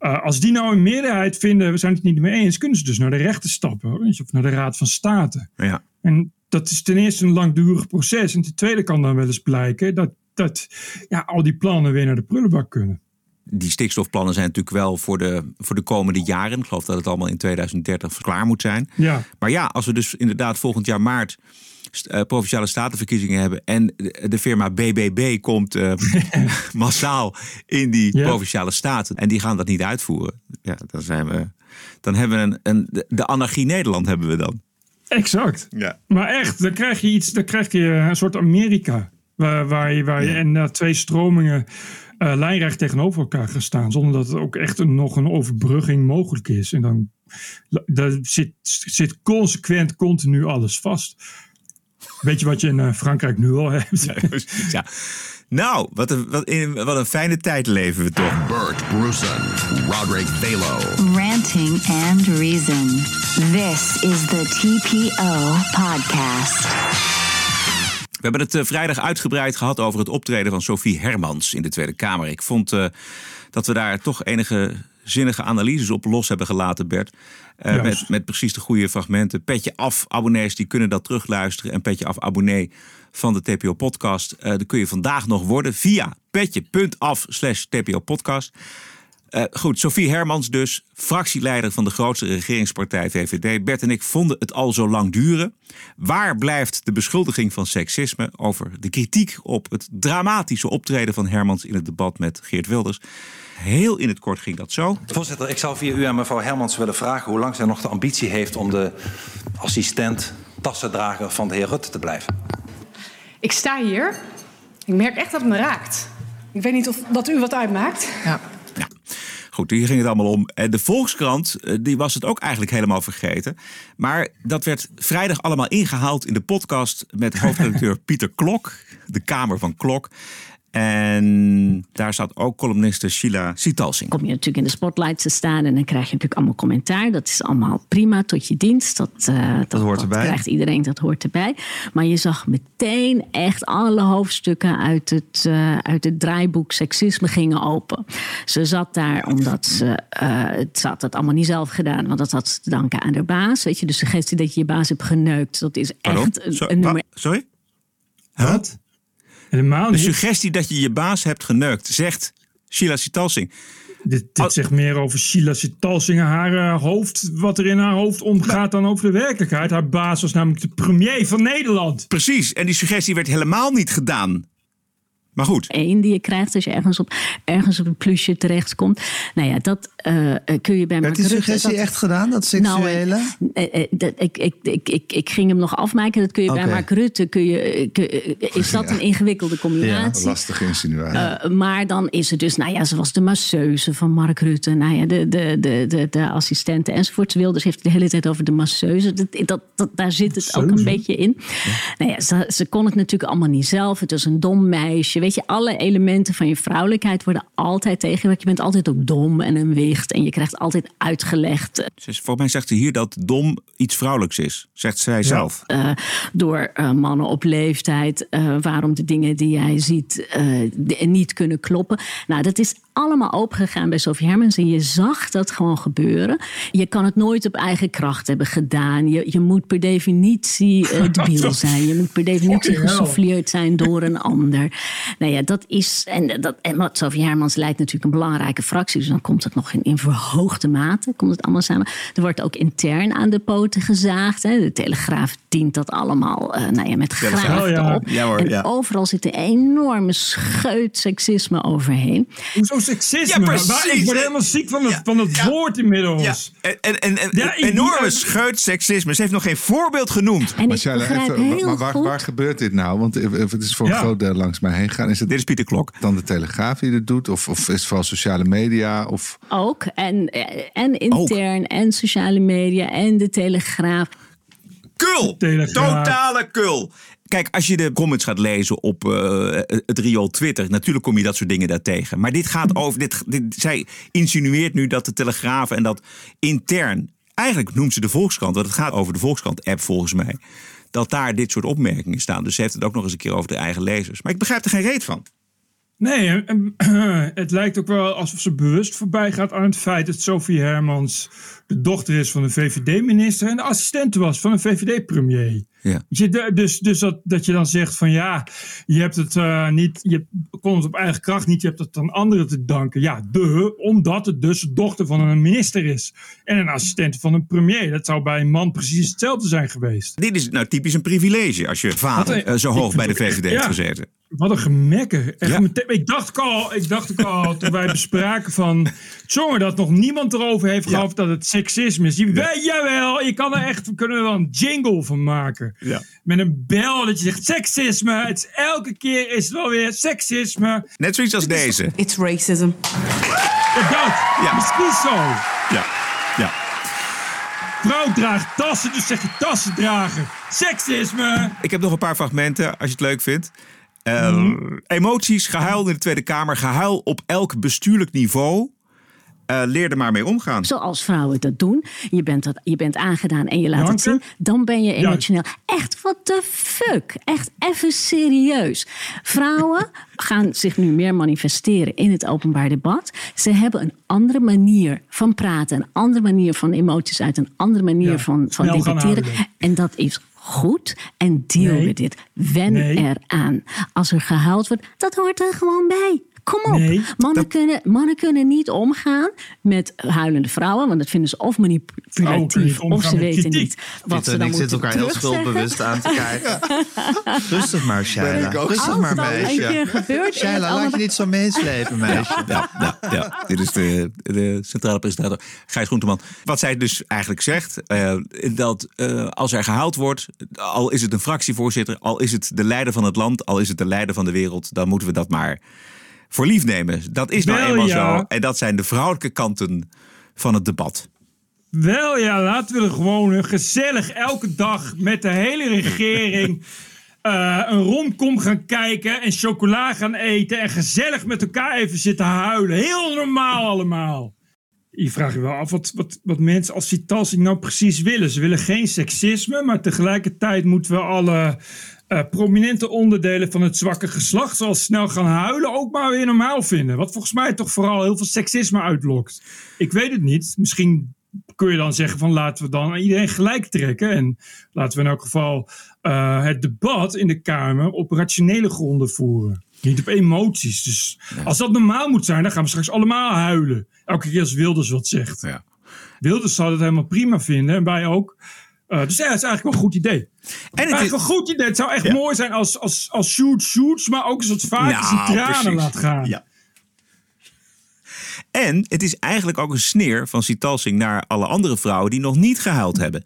Speaker 2: Uh, als die nou een meerderheid vinden, we zijn het niet mee eens, kunnen ze dus naar de rechter stappen. Of naar de Raad van State.
Speaker 1: Ja.
Speaker 2: En dat is ten eerste een langdurig proces. En ten tweede kan dan wel eens blijken dat, dat ja, al die plannen weer naar de prullenbak kunnen.
Speaker 1: Die stikstofplannen zijn natuurlijk wel voor de, voor de komende jaren. Ik geloof dat het allemaal in 2030 klaar moet zijn.
Speaker 2: Ja.
Speaker 1: Maar ja, als we dus inderdaad volgend jaar maart uh, provinciale statenverkiezingen hebben en de, de firma BBB komt uh, massaal in die provinciale staten en die gaan dat niet uitvoeren. Ja, dan zijn we, dan hebben we een, een de, anarchie Nederland hebben we dan.
Speaker 2: Exact.
Speaker 1: Ja.
Speaker 2: Maar echt, dan krijg je iets, dan krijg je een soort Amerika. Waar, waar je, waar je en uh, twee stromingen lijnrecht tegenover elkaar gaan staan. Zonder dat er ook echt een, nog een overbrugging mogelijk is. En dan daar zit, zit consequent continu alles vast. Weet je wat je in uh, Frankrijk nu al hebt?
Speaker 1: ja. Nou, wat een, wat, in, wat een fijne tijd leven we toch.
Speaker 7: Bert Brussen, Roderick Balo.
Speaker 3: Ranting and Reason. This is the TPO podcast.
Speaker 1: We hebben het uh, vrijdag uitgebreid gehad over het optreden van Sophie Hermans in de Tweede Kamer. Ik vond uh, dat we daar toch enige zinnige analyses op los hebben gelaten, Bert. Uh, met, met precies de goede fragmenten. Petje af, abonnees die kunnen dat terugluisteren. En petje af, abonnee van de TPO Podcast. Uh, dat kun je vandaag nog worden via petje.af slash TPO Podcast. Uh, goed, Sophie Hermans dus, fractieleider van de grootste regeringspartij VVD. Bert en ik vonden het al zo lang duren. Waar blijft de beschuldiging van seksisme over de kritiek op het dramatische optreden van Hermans in het debat met Geert Wilders? Heel in het kort ging dat zo.
Speaker 10: Voorzitter, ik zou via u aan mevrouw Hermans willen vragen hoe lang zij nog de ambitie heeft om de assistent tassendrager van de heer Rutte te blijven.
Speaker 11: Ik sta hier. Ik merk echt dat het me raakt. Ik weet niet of dat u wat uitmaakt.
Speaker 1: Ja. ja. Goed, hier ging het allemaal om. De Volkskrant die was het ook eigenlijk helemaal vergeten. Maar dat werd vrijdag allemaal ingehaald in de podcast met hoofdredacteur Pieter Klok, de Kamer van Klok. En daar zat ook columniste Sheila Sitalsing.
Speaker 6: Kom je natuurlijk in de spotlight te staan en dan krijg je natuurlijk allemaal commentaar. Dat is allemaal prima tot je dienst. Dat, uh, dat,
Speaker 12: dat hoort
Speaker 6: dat
Speaker 12: erbij.
Speaker 6: krijgt iedereen, dat hoort erbij. Maar je zag meteen echt alle hoofdstukken uit het, uh, uit het draaiboek seksisme gingen open. Ze zat daar omdat ze, uh, het had het allemaal niet zelf gedaan, want dat had ze te danken aan haar baas. Weet je, de suggestie dat je je baas hebt geneukt, dat is echt
Speaker 1: Pardon?
Speaker 6: een, een nummer.
Speaker 1: Sorry?
Speaker 2: Wat? Helemaal
Speaker 1: De suggestie dat je je baas hebt geneukt, zegt Sheila Sitalsing.
Speaker 2: Dit, dit zegt meer over Sheila Sitalsing, haar uh, hoofd, wat er in haar hoofd omgaat, dan over de werkelijkheid. Haar baas was namelijk de premier van Nederland.
Speaker 1: Precies, en die suggestie werd helemaal niet gedaan. Maar goed.
Speaker 6: Eén die je krijgt als je ergens op, ergens op een plusje terechtkomt. Nou ja, dat uh, kun je bij
Speaker 12: Werd die suggestie dat, echt gedaan, dat seksuele?
Speaker 6: Nou, uh, dat, ik, ik, ik, ik, ik ging hem nog afmaken. Dat kun je okay. bij Mark Rutte. Kun je, kun, is dat ja. een ingewikkelde combinatie?
Speaker 12: Ja, lastige insinuatie.
Speaker 6: Uh, maar dan is het dus, nou ja, ze was de masseuse van Mark Rutte. Nou ja, de, de, de, de, de assistente enzovoort. Wilders heeft het de hele tijd over de masseuse. Dat, dat, dat, daar zit het masseuse? ook een beetje in. Ja. Nou ja, ze, ze kon het natuurlijk allemaal niet zelf. Het was een dom meisje. Weet je, alle elementen van je vrouwelijkheid worden altijd tegengewerkt. Je bent altijd ook dom en een wicht. En je krijgt altijd uitgelegd.
Speaker 1: Volgens mij zegt ze hier dat dom iets vrouwelijks is. Zegt zij zelf.
Speaker 6: Uh, door uh, mannen op leeftijd. Uh, waarom de dingen die jij ziet niet kunnen kloppen. Nou, dat is allemaal opengegaan bij Sophie Hermans. En je zag dat gewoon gebeuren. Je kan het nooit op eigen kracht hebben gedaan. Je, je moet per definitie debiel zijn. Je moet per definitie gesouffleerd zijn door een ander. Nou ja, dat is. En, dat, en wat Sophie Hermans leidt natuurlijk een belangrijke fractie. Dus dan komt het nog in, in verhoogde mate. Komt het allemaal samen. Er wordt ook intern aan de poten gezaagd. Hè. De Telegraaf dient dat allemaal uh, nou ja, met graafte
Speaker 2: oh, ja.
Speaker 6: op.
Speaker 2: Ja,
Speaker 6: hoor, en overal zit een enorme scheut seksisme overheen.
Speaker 2: Hoezo seksisme? Ja, precies. Ik word helemaal ziek van het, ja, van het ja, woord inmiddels.
Speaker 1: Ja. En, en, en, ja, enorme scheut seksisme. Ze heeft nog geen voorbeeld genoemd.
Speaker 6: En maar, Charles, even,
Speaker 12: maar waar, waar, gebeurt dit nou? Want het is voor een groot deel langs mij heen gegaan. Is het
Speaker 1: dit is Pieter Klok.
Speaker 12: Dan de Telegraaf die dit doet? Of, of is het vooral sociale media? Of...
Speaker 6: Ook. En, en intern. Ook. En sociale media. En de Telegraaf.
Speaker 1: Kul! Totale kul! Kijk, als je de comments gaat lezen op uh, het riool Twitter, natuurlijk kom je dat soort dingen daar tegen. Maar dit gaat over. Dit, dit, zij insinueert nu dat de Telegraaf en dat intern. Eigenlijk noemt ze de Volkskrant, want het gaat over de Volkskrant-app volgens mij. dat daar dit soort opmerkingen staan. Dus ze heeft het ook nog eens een keer over de eigen lezers. Maar ik begrijp er geen reet van.
Speaker 2: Nee, het lijkt ook wel alsof ze bewust voorbij gaat aan het feit dat Sophie Hermans de dochter is van een VVD-minister en de assistente was van een VVD-premier.
Speaker 1: Ja.
Speaker 2: Dus, dus dat, dat je dan zegt van ja, je hebt het eh, niet, je kon het op eigen kracht niet, je hebt het aan anderen te danken. Ja, de, omdat het dus de dochter van een minister is en een assistente van een premier. Dat zou bij een man precies hetzelfde zijn geweest.
Speaker 1: Dit is nou typisch een privilege als je vader
Speaker 2: een-
Speaker 1: eh, zo hoog bij de VVD heeft
Speaker 2: ja.
Speaker 1: gezeten.
Speaker 2: Wat een gemekker.
Speaker 1: Ja.
Speaker 2: ik dacht al, ik dacht al toen wij bespraken van... Jongen, dat nog niemand erover heeft gehad dat het seksisme is. Weet, jawel, je kan er echt, we kunnen er wel een jingle van maken.
Speaker 1: Ja.
Speaker 2: Met een bel dat je zegt seksisme. Het is, elke keer is het wel weer seksisme.
Speaker 1: Net zoiets als deze.
Speaker 13: It's racism.
Speaker 2: Ja, dat.
Speaker 1: Ja.
Speaker 2: Misschien zo.
Speaker 1: Ja, ja.
Speaker 2: Vrouw draagt tassen, dus zeg je tassen dragen. Seksisme.
Speaker 1: Ik heb nog een paar fragmenten, als je het leuk vindt. Eh,
Speaker 2: Mhm.
Speaker 1: Emoties, gehuil in de Tweede Kamer, gehuil op elk bestuurlijk niveau. Eh, leer er maar mee omgaan.
Speaker 6: Zoals vrouwen dat doen. Je bent, dat, je bent aangedaan en je laat het zien. Dan ben je emotioneel. Echt, what the fuck? Echt even serieus. Vrouwen gaan zich nu meer manifesteren in het openbaar debat. Ze hebben een andere manier van praten. Een andere manier van emoties uit. Een andere manier
Speaker 2: Ja,
Speaker 6: van, van debatteren. En dat is goed. En deal
Speaker 2: Nee.
Speaker 6: met dit. Wen
Speaker 2: Nee.
Speaker 6: eraan. Als er gehuild wordt, dat hoort er gewoon bij. Kom op.
Speaker 2: Nee,
Speaker 6: mannen, kunnen, mannen kunnen niet omgaan met huilende vrouwen. Want dat vinden ze of manipulatief.
Speaker 2: omgaan
Speaker 6: Of ze weten
Speaker 2: kritiek.
Speaker 6: niet wat
Speaker 14: Pieter
Speaker 6: ze dan moeten
Speaker 14: elkaar heel schuldbewust aan te kijken. Rustig maar, Shaila.
Speaker 12: Ben ik ook.
Speaker 14: Rustig maar, meisje. Shaila, laat je niet zo meeslepen, meisje.
Speaker 1: Ja, ja, ja. Dit is de, de centrale presentator Gijs Groenteman. Wat zij dus eigenlijk zegt, eh, dat eh, als er gehaald wordt, al is het een fractievoorzitter, al is het de leider van het land, al is het de leider van de wereld, dan moeten we dat maar voor lief nemen. Dat is nou
Speaker 2: Wel,
Speaker 1: eenmaal
Speaker 2: ja.
Speaker 1: zo. En dat zijn de vrouwelijke kanten van het debat.
Speaker 2: Wel ja, laten we er gewoon gezellig elke dag met de hele regering eh, een romcom gaan kijken en chocola gaan eten en gezellig met elkaar even zitten huilen. Heel normaal allemaal. Je vraagt je wel af wat, wat, wat mensen als Citalsing nou precies willen. Ze willen geen seksisme, maar tegelijkertijd moeten we alle eh, prominente onderdelen van het zwakke geslacht, zoals snel gaan huilen, ook maar weer normaal vinden. Wat volgens mij toch vooral heel veel seksisme uitlokt. Ik weet het niet. Misschien kun je dan zeggen van laten we dan iedereen gelijk trekken. En laten we in elk geval eh, het debat in de Kamer op rationele gronden voeren. Niet op emoties. Dus als dat normaal moet zijn, dan gaan we straks allemaal huilen. Elke keer als Wilders wat zegt.
Speaker 1: Ja.
Speaker 2: Wilders zou het helemaal prima vinden. En wij ook. Eh, dus ja, het is eigenlijk wel een goed idee.
Speaker 1: En het is,
Speaker 2: een goed idee. Het zou echt
Speaker 1: Ja.
Speaker 2: mooi zijn als, als, als shoot shoots, maar ook wat vaker
Speaker 1: Nou,
Speaker 2: zijn tranen
Speaker 1: precies.
Speaker 2: laat gaan.
Speaker 1: Ja. En het is eigenlijk ook een sneer van Sitalsing naar alle andere vrouwen die nog niet gehuild hebben.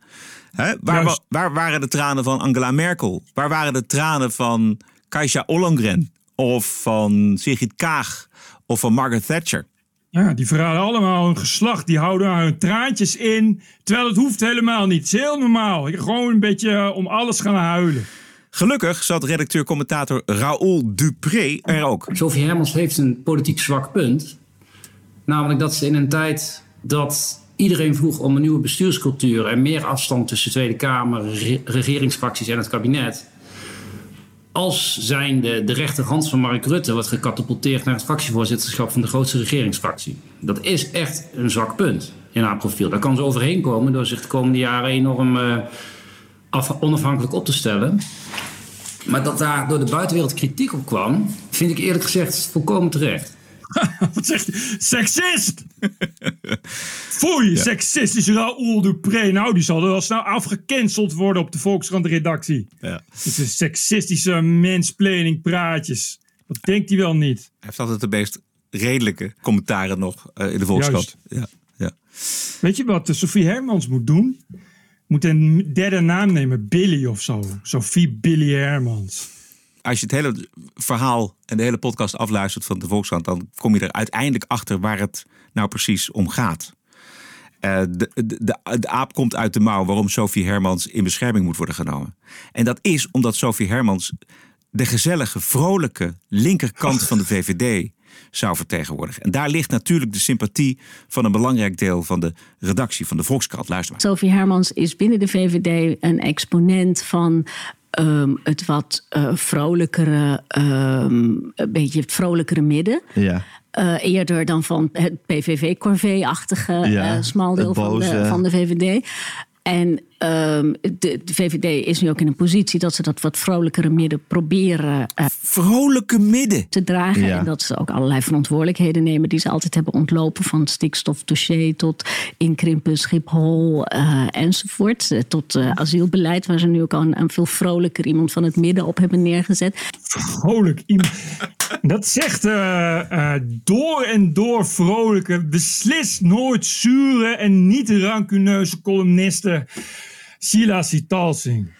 Speaker 1: Waar, wa- waar waren de tranen van Angela Merkel? Waar waren de tranen van Kajsa Ollongren? Of van Sigrid Kaag? Of van Margaret Thatcher?
Speaker 2: Ja, die verraden allemaal hun geslacht. Die houden hun traantjes in. Terwijl het hoeft helemaal niet. Het is heel normaal. Gewoon een beetje eh, om alles gaan huilen.
Speaker 1: Gelukkig zat redacteur-commentator Raoul Dupré er ook.
Speaker 15: Sophie Hermans heeft een politiek zwak punt. Namelijk dat ze in een tijd dat iedereen vroeg om een nieuwe bestuurscultuur en meer afstand tussen Tweede Kamer, re- regeringsfracties en het kabinet. Als zijnde de rechterhand van Mark Rutte wordt gecatapulteerd naar het fractievoorzitterschap van de grootste regeringsfractie. Dat is echt een zwak punt in haar profiel. Daar kan ze overheen komen door zich de komende jaren enorm eh, af- onafhankelijk op te stellen. Maar dat daar door de buitenwereld kritiek op kwam, vind ik eerlijk gezegd volkomen terecht.
Speaker 2: Wat zegt hij? Seksist! Foei, seksistische Raoul Dupré. Nou, die zal er wel snel afgecanceld worden op de Volkskrant-redactie.
Speaker 1: Ja.
Speaker 2: Dit is seksistische mansplaining praatjes. Dat denkt hij wel niet.
Speaker 1: Hij heeft altijd de meest redelijke commentaren nog eh, in de Volkskrant. Ja, ja.
Speaker 2: Weet je wat eh, Sophie Hermans moet doen? Moet een derde naam nemen. Billy of zo. Sophie Billy Hermans.
Speaker 1: Als je het hele verhaal en de hele podcast afluistert van de Volkskrant, dan kom je er uiteindelijk achter waar het nou precies om gaat. Eh, de, de, de, de aap komt uit de mouw waarom Sophie Hermans in bescherming moet worden genomen. En dat is omdat Sophie Hermans de gezellige, vrolijke linkerkant van de VVD zou vertegenwoordigen. En daar ligt natuurlijk de sympathie van een belangrijk deel van de redactie van de Volkskrant. Luister maar.
Speaker 6: Sophie Hermans is binnen de VVD een exponent van ehm, het wat vrolijkere, ehm, een beetje het vrolijkere midden.
Speaker 14: Ja.
Speaker 6: Eh, eerder dan van het PVV-corvée-achtige
Speaker 14: Ja,
Speaker 6: eh, smal deel
Speaker 14: het
Speaker 6: van de, van de VVD. En de, de VVD is nu ook in een positie dat ze dat wat vrolijkere midden proberen eh,
Speaker 1: Vrolijke midden.
Speaker 6: te dragen.
Speaker 14: Ja.
Speaker 6: En dat ze ook allerlei verantwoordelijkheden nemen die ze altijd hebben ontlopen. Van het stikstofdossier tot inkrimpen Schiphol eh, enzovoort. Eh, Tot eh, asielbeleid, waar ze nu ook al een, een veel vrolijker iemand van het midden op hebben neergezet.
Speaker 2: Vrolijk iemand. Dat zegt eh, eh, door en door vrolijke, beslist nooit zure en niet rancuneuze columniste Sheila Sitalsing.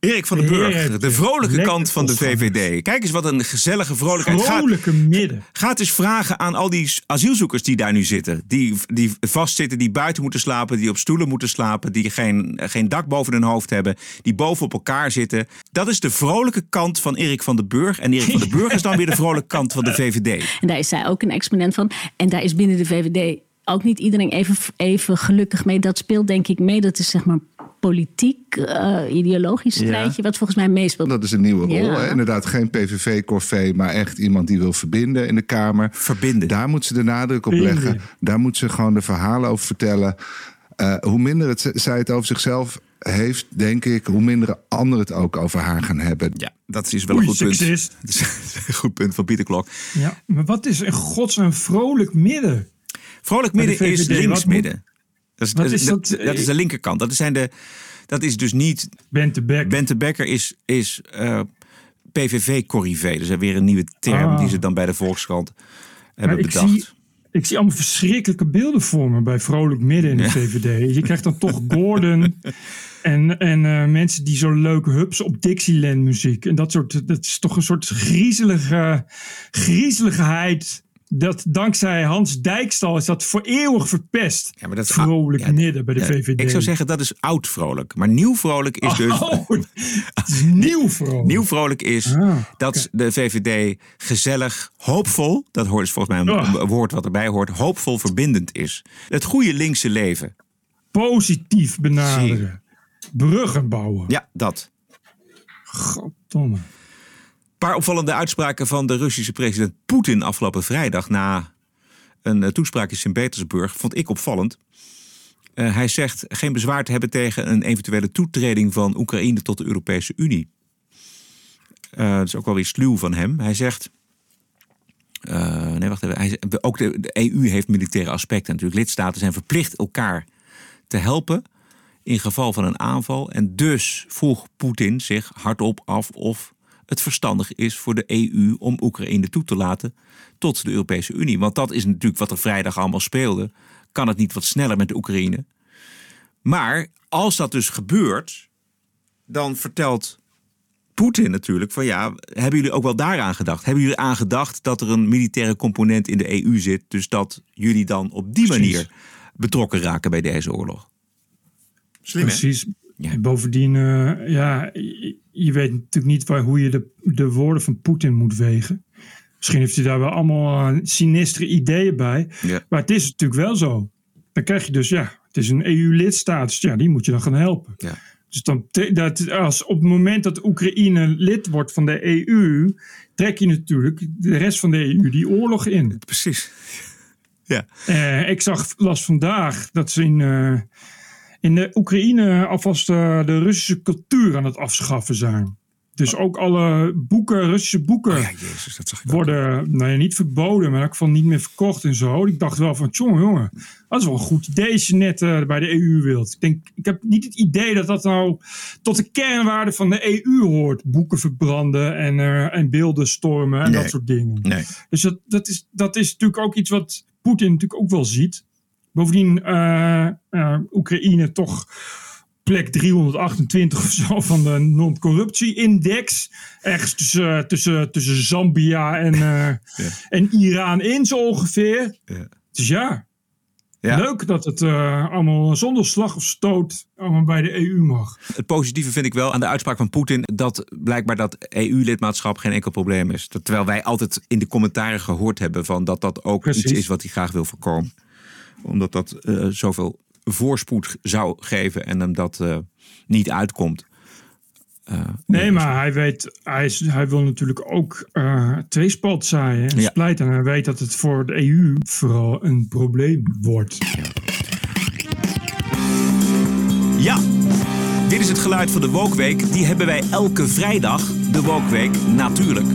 Speaker 1: Erik van den Burg, de vrolijke
Speaker 2: Lekker
Speaker 1: kant van de. VVD. Kijk eens wat een gezellige vrolijkheid.
Speaker 2: Vrolijke midden.
Speaker 1: ga het eens vragen aan al die asielzoekers die daar nu zitten. Die, die vastzitten, die buiten moeten slapen, die op stoelen moeten slapen. Die geen, geen dak boven hun hoofd hebben. Die boven op elkaar zitten. Dat is de vrolijke kant van Erik van den Burg. En Erik van den Burg is dan weer de vrolijke kant van de VVD.
Speaker 6: En daar is zij ook een exponent van. En daar is binnen de VVD ook niet iedereen even, even gelukkig mee. Dat speelt denk ik mee. Dat is zeg maar politiek, eh, ideologisch
Speaker 12: Ja.
Speaker 6: strijdje. Wat volgens mij meespeelt.
Speaker 12: Dat is een nieuwe rol.
Speaker 6: Ja.
Speaker 12: Hè? Inderdaad, geen PVV-corvée, maar echt iemand die wil verbinden in de Kamer.
Speaker 1: Verbinden.
Speaker 12: Daar moet ze de nadruk op leggen. Daar moet ze gewoon de verhalen over vertellen. Eh, hoe minder het, zij het over zichzelf heeft, denk ik, hoe minder anderen het ook over haar gaan hebben.
Speaker 1: Ja, dat is wel
Speaker 2: Oei,
Speaker 1: een goed punt. Dat is een goed punt van Pieter Klok.
Speaker 2: Ja, maar wat is in godsnaam vrolijk midden?
Speaker 1: Vrolijk midden is links midden. Dat is, dat,
Speaker 2: dat,
Speaker 1: dat is de linkerkant. Dat, zijn de, dat is dus niet...
Speaker 2: Bente Beck.
Speaker 1: Bente Becker is, is eh, PVV-corrivé. Dus weer een nieuwe term
Speaker 2: Ah.
Speaker 1: die ze dan bij de Volkskrant hebben
Speaker 2: Maar ik
Speaker 1: bedacht.
Speaker 2: zie, ik zie allemaal verschrikkelijke beelden voor me bij Vrolijk Midden in de
Speaker 1: Ja.
Speaker 2: VVD. Je krijgt dan toch Gordon en, en eh, mensen die zo leuk hupsen op Dixieland muziek. En dat soort, dat is toch een soort griezelige, griezeligheid. Dat dankzij Hans Dijkstal is dat voor eeuwig verpest.
Speaker 1: Ja, maar dat
Speaker 2: Vrolijk
Speaker 1: ja,
Speaker 2: Midden bij de
Speaker 1: Ja,
Speaker 2: VVD.
Speaker 1: Ik zou zeggen dat is oud vrolijk. Maar nieuw vrolijk is dus...
Speaker 2: Oh, het is nieuw vrolijk.
Speaker 1: Nieuw vrolijk is
Speaker 2: Ah,
Speaker 1: dat de VVD gezellig, hoopvol, dat hoort is volgens mij een,
Speaker 2: Oh.
Speaker 1: een woord wat erbij hoort, hoopvol verbindend is. Het goede linkse leven.
Speaker 2: Positief benaderen. Bruggen bouwen.
Speaker 1: Ja, dat.
Speaker 2: Goddomme.
Speaker 1: Paar opvallende uitspraken van de Russische president Poetin afgelopen vrijdag na een eh, toespraak in Sint-Petersburg vond ik opvallend. Eh, hij zegt geen bezwaar te hebben tegen een eventuele toetreding van Oekraïne tot de Europese Unie. Eh, dat is ook wel weer sluw van hem. Hij zegt. nee, wacht even. Hij, ook de, de EU heeft militaire aspecten natuurlijk. Lidstaten zijn verplicht elkaar te helpen in geval van een aanval. En dus vroeg Poetin zich hardop af of het verstandig is voor de EU om Oekraïne toe te laten tot de Europese Unie. Want dat is natuurlijk wat er vrijdag allemaal speelde. Kan het niet wat sneller met de Oekraïne? Maar als dat dus gebeurt, dan vertelt Poetin natuurlijk van ja, hebben jullie ook wel daaraan gedacht? Hebben jullie aan gedacht dat er een militaire component in de EU zit, dus dat jullie dan op die
Speaker 2: Precies.
Speaker 1: manier betrokken raken bij deze oorlog? Slim, hè?
Speaker 2: Precies. Bovendien, eh, ja, je, weet natuurlijk niet waar, hoe je de, de woorden van Poetin moet wegen. Misschien heeft hij daar wel allemaal eh, sinistere ideeën bij.
Speaker 1: Ja.
Speaker 2: Maar het is natuurlijk wel zo. Dan krijg je dus, ja, het is een EU-lidstaat. Dus ja, die moet je dan gaan helpen.
Speaker 1: Ja.
Speaker 2: Dus dan, dat, als op het moment dat Oekraïne lid wordt van de EU, trek je natuurlijk de rest van de EU die oorlog in.
Speaker 1: Precies. Ja.
Speaker 2: Eh, ik zag las vandaag dat ze in, in de Oekraïne alvast eh, de Russische cultuur aan het afschaffen zijn. Dus ook alle boeken, Russische boeken,
Speaker 1: Oh ja, Jezus, dat zag ik ook.
Speaker 2: worden nou ja, niet verboden, maar in elk geval niet meer verkocht en zo. Ik dacht wel van, jongen, jongen, dat is wel een goed idee als je net eh, bij de EU wilt. Ik, denk, ik heb niet het idee dat dat nou tot de kernwaarde van de EU hoort. Boeken verbranden en, eh, en beelden stormen en
Speaker 1: Nee.
Speaker 2: dat soort dingen.
Speaker 1: Nee.
Speaker 2: Dus dat, dat, is, dat is natuurlijk ook iets wat Poetin natuurlijk ook wel ziet. Bovendien, eh, eh, Oekraïne toch plek 328 of zo van de non-corruptie-index. Ergens tussen, tussen, tussen Zambia en, eh, en Iran in zo ongeveer.
Speaker 1: Ja.
Speaker 2: Dus ja, Leuk dat het uh, allemaal zonder slag of stoot allemaal bij de EU mag.
Speaker 1: Het positieve vind ik wel aan de uitspraak van Poetin dat blijkbaar dat EU-lidmaatschap geen enkel probleem is. Terwijl wij altijd in de commentaren gehoord hebben van dat dat ook Precies. iets is wat hij graag wil voorkomen. Omdat dat uh, zoveel voorspoed zou geven en hem dat uh, niet uitkomt.
Speaker 2: Uh, nee, maar hij weet, hij, is, hij wil natuurlijk ook uh, tweespalt zaaien en ja. splijten. En hij weet dat het voor de EU vooral een probleem wordt.
Speaker 1: Ja, dit is het geluid van de Wokweek. Die hebben wij elke vrijdag, de Wokweek, natuurlijk.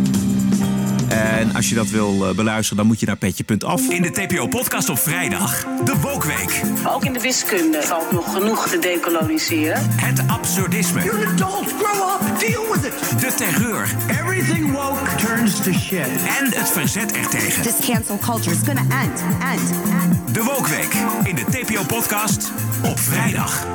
Speaker 1: En als je dat wil uh, beluisteren, dan moet je naar petje.af. In de TPO-podcast op vrijdag, de Wokweek.
Speaker 13: Ook in de wiskunde valt nog genoeg te decoloniseren.
Speaker 1: Het absurdisme.
Speaker 16: You're an adult, grow up, deal with it.
Speaker 1: De terreur.
Speaker 16: Everything woke turns to shit.
Speaker 1: En het verzet ertegen.
Speaker 17: This cancel culture is gonna end, end, end.
Speaker 1: De Wokweek in de TPO-podcast op vrijdag.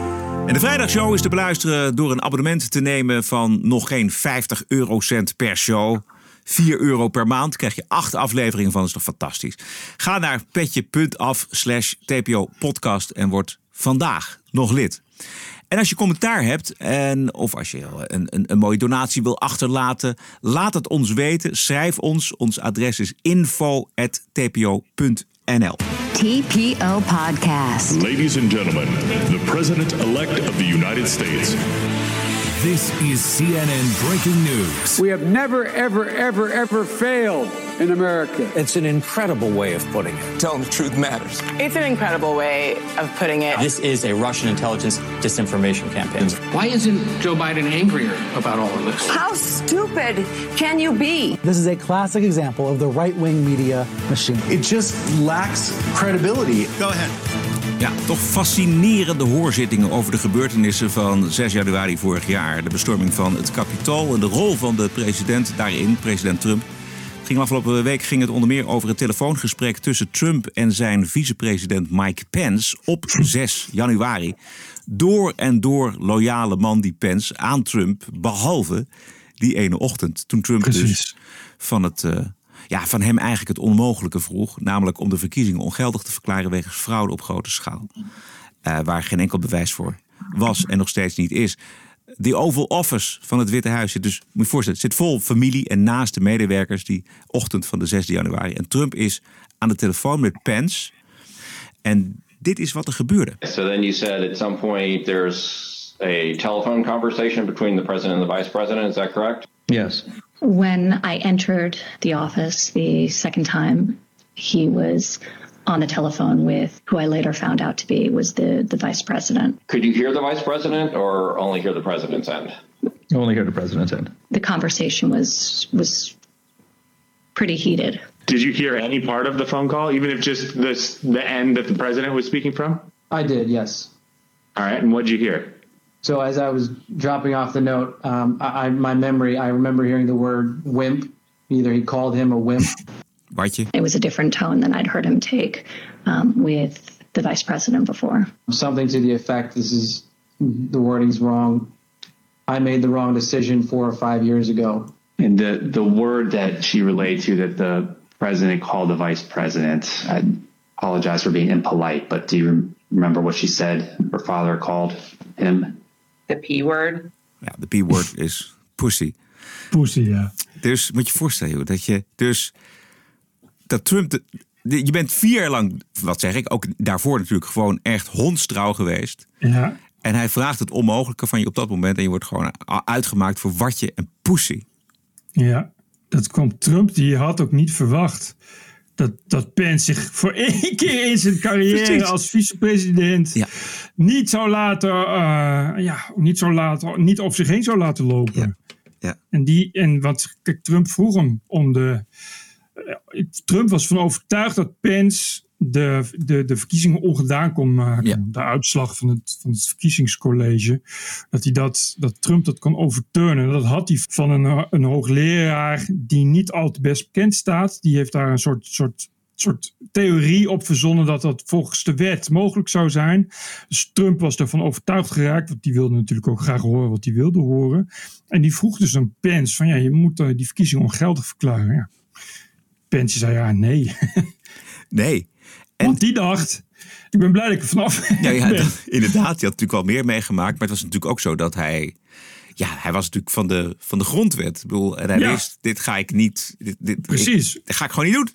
Speaker 1: En de vrijdagshow is te beluisteren door een abonnement te nemen van nog geen 50 eurocent per show. 4 euro per maand. Krijg je acht afleveringen van. Dat is toch fantastisch. Ga naar petje.af slash TPO podcast en word vandaag nog lid. En als je commentaar hebt en of als je een, een, een mooie donatie wil achterlaten, laat het ons weten. Schrijf ons. Ons adres is info.tpo.nl.
Speaker 3: TPO Podcast.
Speaker 18: Ladies and gentlemen, the President-elect of the United States.
Speaker 19: This is CNN breaking news.
Speaker 20: We have never, ever, ever, ever failed in America.
Speaker 21: It's an incredible way of putting it.
Speaker 22: Telling the truth matters.
Speaker 23: It's an incredible way of putting it.
Speaker 24: This is a Russian intelligence disinformation campaign.
Speaker 25: Why isn't Joe Biden angrier about all of this?
Speaker 26: How stupid can you be?
Speaker 27: This is a classic example of the right wing media machine.
Speaker 28: It just lacks credibility.
Speaker 1: Go ahead. Ja, toch fascinerende hoorzittingen over de gebeurtenissen van 6 januari vorig jaar. De bestorming van het Capitool en de rol van de president daarin, president Trump. Ging afgelopen week ging het onder meer over het telefoongesprek tussen Trump en zijn vicepresident Mike Pence op 6 januari. Door en door loyale man die Pence aan Trump, behalve die ene ochtend toen Trump
Speaker 2: Precies.
Speaker 1: dus van het uh, ja, van hem eigenlijk het onmogelijke vroeg. Namelijk om de verkiezingen ongeldig te verklaren wegens fraude op grote schaal. Uh, waar geen enkel bewijs voor was en nog steeds niet is. De Oval Office van het Witte Huis zit dus, moet je voorstellen, zit vol familie en naaste medewerkers die ochtend van de 6 januari. En Trump is aan de telefoon met Pence. En dit is wat er gebeurde.
Speaker 29: So then you said at some point there's a telephone conversation between the president and the vice president. Is that correct?
Speaker 5: Yes. When I entered the office the second time, he was on the telephone with who I later found out to be was the the vice president.
Speaker 29: Could you hear the vice president or only hear the president's end?
Speaker 30: Only hear the president's end.
Speaker 5: The conversation was was pretty heated.
Speaker 30: Did you hear any part of the phone call, even if just this the end that the president was speaking from?
Speaker 31: I did, yes.
Speaker 30: All right, and what did you hear?
Speaker 31: So as I was dropping off the note, um, I, I, my memory, I remember hearing the word wimp. Either he called him a wimp.
Speaker 1: Watje.
Speaker 5: It was a different tone than I'd heard him take um, with the vice president before.
Speaker 31: Something to the effect, this is, the wording's wrong. I made the wrong decision four or five years ago.
Speaker 30: And the, the word that she relayed to that the president called the vice president, I apologize for being impolite, but do you remember what she said her father called him?
Speaker 23: The P word.
Speaker 1: Ja, de P-word is pussy.
Speaker 2: Pussy, ja.
Speaker 1: Dus moet je voorstellen, joh, dat je dus dat Trump. De, de, je bent vier jaar lang, wat zeg ik, ook daarvoor natuurlijk gewoon echt hondstrouw geweest.
Speaker 2: Ja.
Speaker 1: En hij vraagt het onmogelijke van je op dat moment en je wordt gewoon uitgemaakt voor watje en pussy.
Speaker 2: Ja, dat kwam Trump, die had ook niet verwacht dat, dat Pence zich voor één keer in zijn carrière
Speaker 1: Precies.
Speaker 2: als vicepresident
Speaker 1: Ja.
Speaker 2: niet zou laten, eh, ja, niet, zou laten, niet over zich heen zou laten lopen.
Speaker 1: Ja.
Speaker 2: En, die, en wat kijk, Trump vroeg hem om de. eh, Trump was van overtuigd dat Pence de, de, de verkiezingen ongedaan kon maken. De uitslag van het, van het verkiezingscollege. Dat, hij dat, dat Trump dat kon overturnen. Dat had hij van een, een hoogleraar die niet al te best bekend staat. Die heeft daar een soort, soort, soort theorie op verzonnen dat dat volgens de wet mogelijk zou zijn. Dus Trump was ervan overtuigd geraakt. Want die wilde natuurlijk ook graag horen wat hij wilde horen. En die vroeg dus aan Pence van ja, je moet eh, die verkiezingen ongeldig verklaren. Ja. Pence zei ja, nee.
Speaker 1: Nee.
Speaker 2: Want die dacht, ik ben blij dat ik er vanaf
Speaker 1: Ja, ja dat- inderdaad. Je had natuurlijk al meer meegemaakt. Maar het was natuurlijk ook zo dat hij... Ja, hij was natuurlijk van de, van de grondwet. Ik bedoel, en hij
Speaker 2: Ja.
Speaker 1: wist, dit ga ik niet... Dit, dit,
Speaker 2: Precies.
Speaker 1: ik- dit ga ik gewoon niet doen.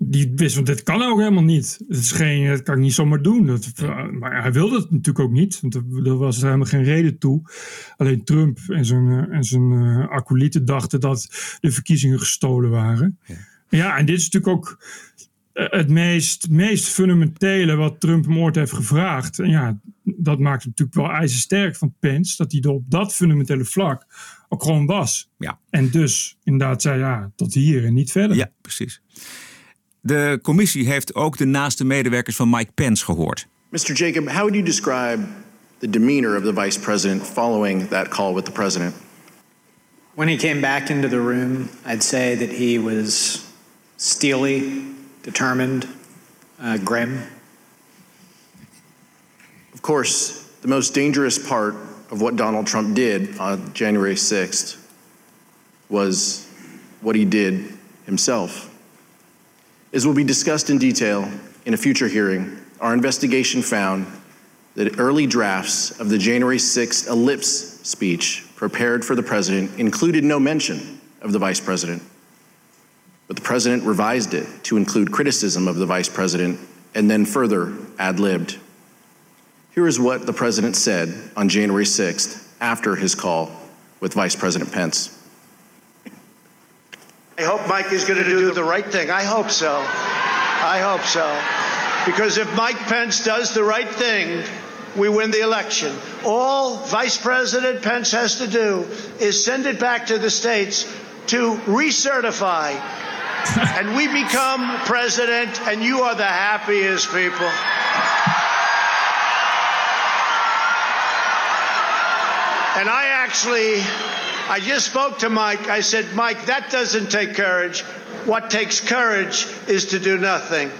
Speaker 2: Die wist, want dit kan ook helemaal niet. Het is geen, dat kan ik niet zomaar doen. Dat, maar hij wilde het natuurlijk ook niet. Want er, was helemaal geen reden toe. Alleen Trump en zijn, eh, en zijn eh, acolyten dachten dat de verkiezingen gestolen waren. Ja, en dit is natuurlijk ook het meest, meest fundamentele wat Trump hem ooit heeft gevraagd. En ja, dat maakt het natuurlijk wel ijzersterk van Pence. Dat hij er op dat fundamentele vlak ook gewoon was.
Speaker 1: Ja.
Speaker 2: En dus inderdaad zei ja, tot hier en niet verder.
Speaker 1: Ja, precies. De commissie heeft ook de naaste medewerkers van Mike Pence gehoord.
Speaker 32: Mr. Jacob, how would you describe the demeanor of the vice president following that call with the president?
Speaker 33: When he came back into the room, I'd say that he was steely, determined, uh, grim.
Speaker 32: Of course, the most dangerous part of what Donald Trump did on January 6th was what he did himself. As will be discussed in detail in a future hearing, our investigation found that early drafts of the January 6th ellipse speech prepared for the president included no mention of the vice president. But the president revised it to include criticism of the vice president and then further ad libbed. Here is what the president said on January 6th after his call with Vice President Pence.
Speaker 34: I hope Mike is going to do the right thing. I hope so. I hope so. Because if Mike Pence does the right thing, we win the election. All Vice President Pence has to do is send it back to the states to recertify. and we become president, and you are the happiest people. And I actually, I just spoke to Mike. I said, Mike, that doesn't take courage. What takes courage is to do nothing.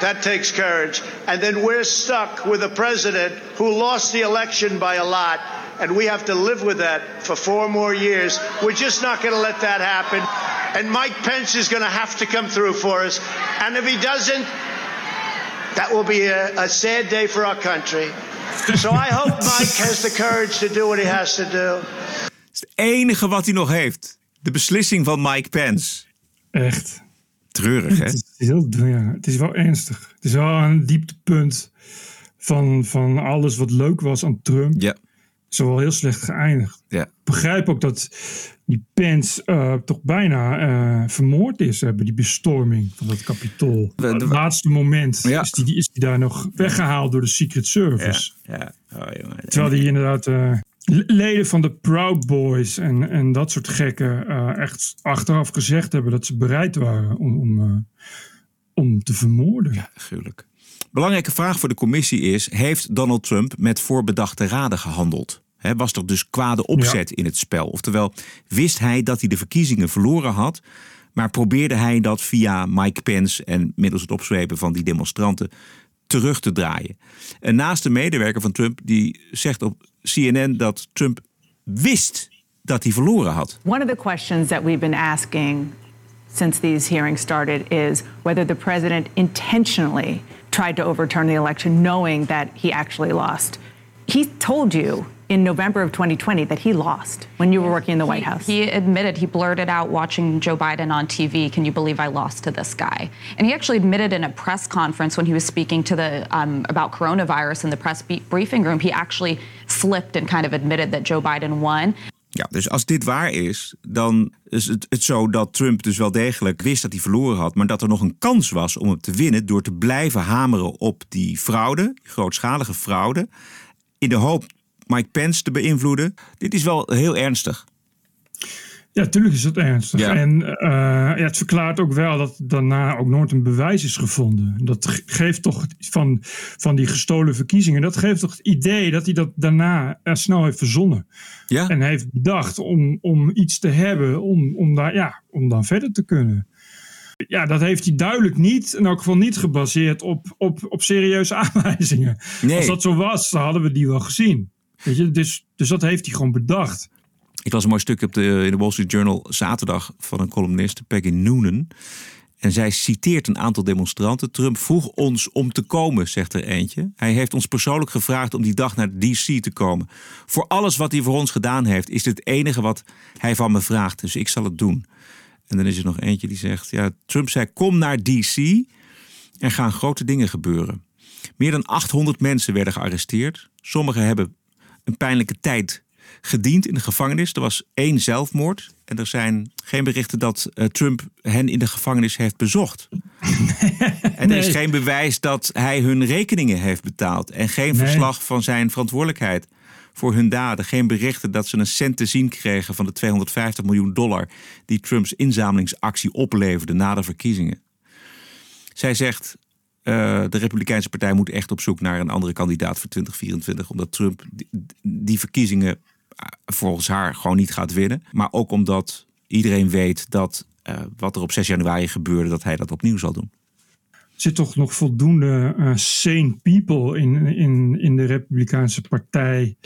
Speaker 34: That takes courage. And then we're stuck with a president who lost the election by a lot. And we have to live with that for four more years. We're just not going to let that happen. And Mike Pence is going to have to come through for us. And if he doesn't, that will be a, a sad day for our country. So I hope Mike has the courage to do what he has to do.
Speaker 1: Het is het enige wat hij nog heeft. De beslissing van Mike Pence.
Speaker 2: Echt.
Speaker 1: Treurig, hè?
Speaker 2: Het is, heel, ja, het is wel ernstig. Het is wel een dieptepunt van, van alles wat leuk was aan Trump.
Speaker 1: Ja.
Speaker 2: Is wel heel slecht geëindigd.
Speaker 1: Ja.
Speaker 2: Ik begrijp ook dat die Pence eh, toch bijna eh, vermoord is eh, bij die bestorming van dat kapitool. het laatste moment
Speaker 1: Ja.
Speaker 2: is, die, is die daar nog weggehaald door de Secret Service.
Speaker 1: Ja. Oh, jongen.
Speaker 2: Terwijl die inderdaad eh, leden van de Proud Boys en, en dat soort gekken echt achteraf gezegd hebben dat ze bereid waren om, om, om te vermoorden.
Speaker 1: Ja, gruwelijk. Belangrijke vraag voor de commissie is: heeft Donald Trump met voorbedachte raden gehandeld? Hè, was er dus kwade opzet in het spel? Oftewel, wist hij dat hij de verkiezingen verloren had, maar probeerde hij dat via Mike Pence en middels het opzwepen van die demonstranten terug te draaien? Een naaste medewerker van Trump die zegt op CNN dat Trump wist dat hij verloren had.
Speaker 35: One of the questions that we've been asking since these hearings started is whether the president intentionally tried to overturn the election knowing that he actually lost. He told you in November of 2020 that he lost when you were working in the White
Speaker 36: He-
Speaker 35: House.
Speaker 36: He admitted, he blurted out watching Joe Biden on TV, can you believe I lost to this guy? And he actually admitted in a press conference when he was speaking to the um, about coronavirus in the press briefing room, he actually slipped and kind of admitted that Joe Biden won.
Speaker 1: Ja, dus als dit waar is, dan is het, het zo dat Trump dus wel degelijk wist dat hij verloren had, maar dat er nog een kans was om hem te winnen door te blijven hameren op die fraude, die grootschalige fraude, in de hoop Mike Pence te beïnvloeden. Dit is wel heel ernstig.
Speaker 2: Ja, tuurlijk is dat ernstig.
Speaker 1: Ja.
Speaker 2: En eh, ja, het verklaart ook wel dat daarna ook nooit een bewijs is gevonden. Dat ge- geeft toch van, van die gestolen verkiezingen. Dat geeft toch het idee dat hij dat daarna eh, snel heeft verzonnen.
Speaker 1: Ja.
Speaker 2: En heeft bedacht om, om iets te hebben om, om, daar, ja, om dan verder te kunnen. Ja, dat heeft hij duidelijk niet, in elk geval niet gebaseerd op, op, op serieuze aanwijzingen.
Speaker 1: Nee.
Speaker 2: Als dat zo was, dan hadden we die wel gezien. Dus, dus dat heeft hij gewoon bedacht.
Speaker 1: Ik las een mooi stuk op de, in de Wall Street Journal zaterdag van een columnist, Peggy Noonan. En zij citeert een aantal demonstranten. Trump vroeg ons om te komen, zegt er eentje. Hij heeft ons persoonlijk gevraagd om die dag naar DC te komen. Voor alles wat hij voor ons gedaan heeft, is dit het enige wat hij van me vraagt. Dus ik zal het doen. En dan is er nog eentje die zegt: ja, Trump zei: kom naar DC. Er gaan grote dingen gebeuren. Meer dan 800 mensen werden gearresteerd. Sommigen hebben een pijnlijke tijd gediend in de gevangenis. Er was één zelfmoord. En er zijn geen berichten dat uh, Trump hen in de gevangenis heeft bezocht. en er is geen bewijs dat hij hun rekeningen heeft betaald. En geen
Speaker 2: Nee.
Speaker 1: verslag van zijn verantwoordelijkheid voor hun daden. Geen berichten dat ze een cent te zien kregen van de 250 miljoen dollar die Trumps inzamelingsactie opleverde na de verkiezingen. Zij zegt. Eh, de Republikeinse Partij moet echt op zoek naar een andere kandidaat voor 2024. Omdat Trump die, die verkiezingen eh, volgens haar gewoon niet gaat winnen. Maar ook omdat iedereen weet dat eh, wat er op 6 januari gebeurde, dat hij dat opnieuw zal doen.
Speaker 2: Er zit toch nog voldoende sane people in, in, in de Republikeinse Partij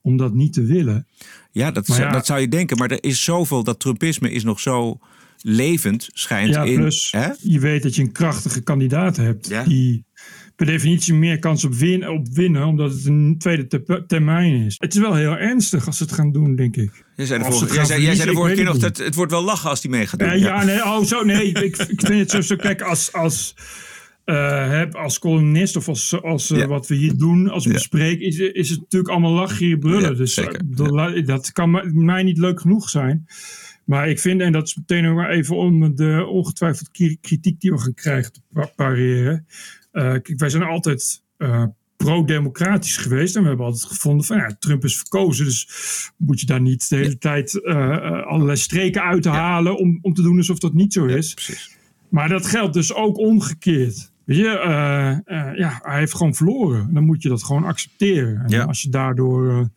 Speaker 2: om dat niet te willen.
Speaker 1: Ja dat,
Speaker 2: ja.
Speaker 1: dat zou je denken. Maar er is zoveel, dat Trumpisme is nog zo levend, schijnt
Speaker 2: Ja,
Speaker 1: in.
Speaker 2: plus
Speaker 1: hè?
Speaker 2: je weet dat je een krachtige kandidaat hebt
Speaker 1: Ja.
Speaker 2: die per definitie meer kans op, win, op winnen, omdat het een tweede te- termijn is. Het is wel heel ernstig als ze het gaan doen, denk ik.
Speaker 1: Jij zei de vorige, jij zei, jij zei de
Speaker 2: verliezen,
Speaker 1: vorige keer nog dat
Speaker 2: het
Speaker 1: wordt wel lachen als hij mee gaat doen.
Speaker 2: Ja, ja, nee, oh, zo, nee. ik, ik vind het zo, zo kijk, als, als, eh, heb, als columnist of als, als eh,
Speaker 1: Ja.
Speaker 2: wat we hier doen, als we bespreken, is, is het natuurlijk allemaal lachen hier brullen.
Speaker 1: Ja,
Speaker 2: dus eh, dat, kan mij niet leuk genoeg zijn. Maar ik vind, en dat is meteen ook maar even om de ongetwijfeld kritiek die we gaan krijgen te pa- pareren. Eh, kijk, wij zijn altijd eh, pro-democratisch geweest. En we hebben altijd gevonden van ja, Trump is verkozen. Dus moet je daar niet de hele tijd eh, allerlei streken uit halen om, om te doen alsof dat niet zo is. Maar dat geldt dus ook omgekeerd. Weet je, ja, hij heeft gewoon verloren. Dan moet je dat gewoon accepteren. En als je daardoor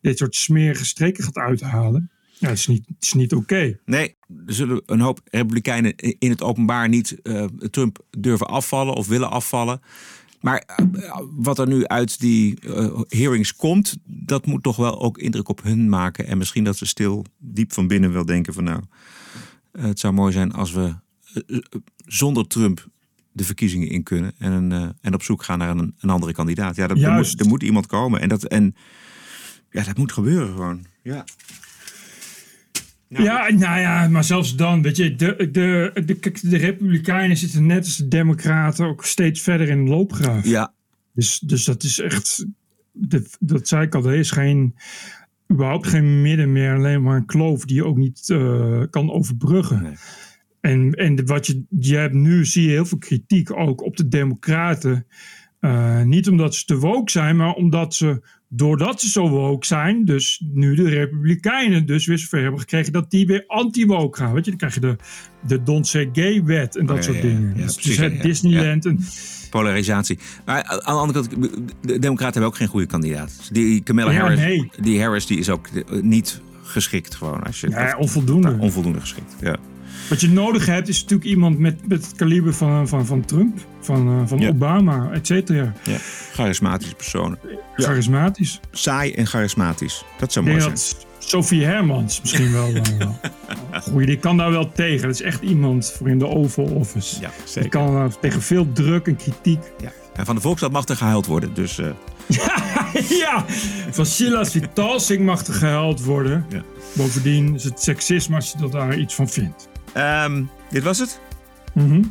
Speaker 2: dit soort smerige streken gaat uithalen, ja, het is niet, het is niet oké.
Speaker 1: Nee, er zullen een hoop Republikeinen in het openbaar niet eh, Trump durven afvallen of willen afvallen. Maar eh, wat er nu uit die eh, hearings komt, dat moet toch wel ook indruk op hun maken. En misschien dat ze stil diep van binnen wel denken van nou, het zou mooi zijn als we zonder Trump de verkiezingen in kunnen en, en op zoek gaan naar een, een andere kandidaat. Ja, dat, er, moet, er moet iemand komen en dat, en, ja, dat moet gebeuren gewoon. Ja.
Speaker 2: Ja, nou ja, maar zelfs dan, weet je, de, de, de, kijk, de Republikeinen zitten net als de Democraten ook steeds verder in de loopgraaf.
Speaker 1: Ja.
Speaker 2: Dus, dus dat is echt, de, dat zei ik al, er is geen, überhaupt geen midden meer, alleen maar een kloof die je ook niet eh, kan overbruggen. En, en de- wat je, je hebt nu, zie je heel veel kritiek ook op de Democraten. Eh, niet omdat ze te woke zijn, maar omdat ze, doordat ze zo woke zijn, dus nu de Republikeinen dus weer zover hebben gekregen dat die weer anti-woke gaan. Weet je, dan krijg je de, de Don't Say Gay-wet en dat
Speaker 1: Oh, ja,
Speaker 2: soort dingen.
Speaker 1: ja,
Speaker 2: dus
Speaker 1: precies,
Speaker 2: het
Speaker 1: ja, ja.
Speaker 2: Disneyland. En,
Speaker 1: Polarisatie. Maar aan de andere kant, de Democraten hebben ook geen goede kandidaat. Die Kamala Harris,
Speaker 2: nee.
Speaker 1: die Harris die is ook niet geschikt gewoon. Als je
Speaker 2: Ja,
Speaker 1: dat-
Speaker 2: onvoldoende.
Speaker 1: onvoldoende geschikt, ja.
Speaker 2: Wat je nodig hebt is natuurlijk iemand met, met het kaliber van, van, van Trump, van, eh, van
Speaker 1: Ja.
Speaker 2: Obama, et cetera.
Speaker 1: ja. Charismatische personen.
Speaker 2: Charismatisch.
Speaker 1: Saai en charismatisch. Dat zou mooi zijn.
Speaker 2: Sophie Hermans misschien wel. eh. Goeie, die kan daar wel tegen. Dat is echt iemand voor in de Oval Office.
Speaker 1: Ja,
Speaker 2: Die kan eh, tegen veel druk en kritiek.
Speaker 1: Ja. En van de Volksstad mag er gehuild worden. Dus
Speaker 2: ja, van Silas Vitalsing mag er gehuild worden.
Speaker 1: Ja.
Speaker 2: Bovendien is het seksisme als je daar iets van vindt.
Speaker 1: Ehm, dit was het.
Speaker 2: Mhm.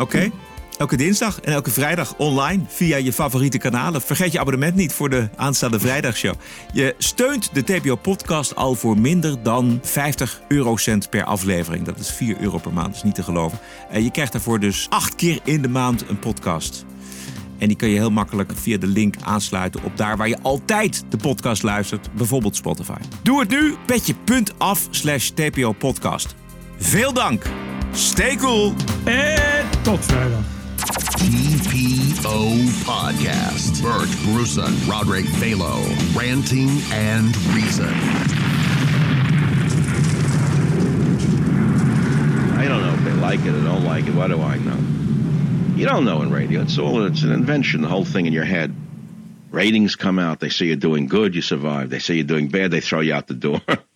Speaker 1: Oké. Elke dinsdag en elke vrijdag online via je favoriete kanalen. Vergeet je abonnement niet voor de aanstaande vrijdagshow. Je steunt de TPO-podcast al voor minder dan 50 eurocent per aflevering. Dat is 4 euro per maand, dat is niet te geloven. En je krijgt daarvoor dus acht keer in de maand een podcast. En die kun je heel makkelijk via de link aansluiten op daar waar je altijd de podcast luistert, bijvoorbeeld Spotify. Doe het nu, petje.af slash TPO podcast. Veel dank. Stay cool.
Speaker 2: En tot vrijdag.
Speaker 37: TPO Podcast. Bert Bruson, Roderick Balo, ranting and reason.
Speaker 38: I don't know if they like it or don't like it. What do I know? You don't know in radio. It's all it's an invention, the whole thing in your head. Ratings come out. They say you're doing good, you survive. They say you're doing bad, they throw you out the door.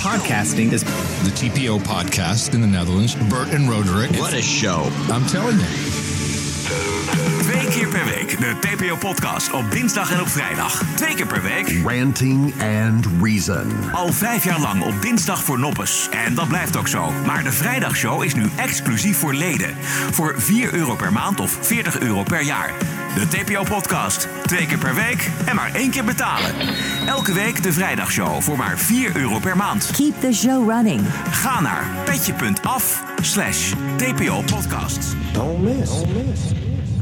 Speaker 39: Podcasting is
Speaker 40: the TPO podcast in the Netherlands. Bert and Roderick.
Speaker 37: What a show.
Speaker 40: I'm telling you.
Speaker 1: Twee keer per week de TPO-podcast op dinsdag en op vrijdag. Twee keer per week.
Speaker 37: Ranting and Reason.
Speaker 1: Al vijf jaar lang op dinsdag voor noppes. En dat blijft ook zo. Maar de vrijdagshow is nu exclusief voor leden. Voor 4 euro per maand of 40 euro per jaar. De TPO-podcast. Twee keer per week en maar één keer betalen. Elke week de vrijdagshow voor maar 4 euro per maand.
Speaker 41: Keep the show running.
Speaker 1: Ga naar petje.af slash TPO-podcast.
Speaker 40: Don't miss.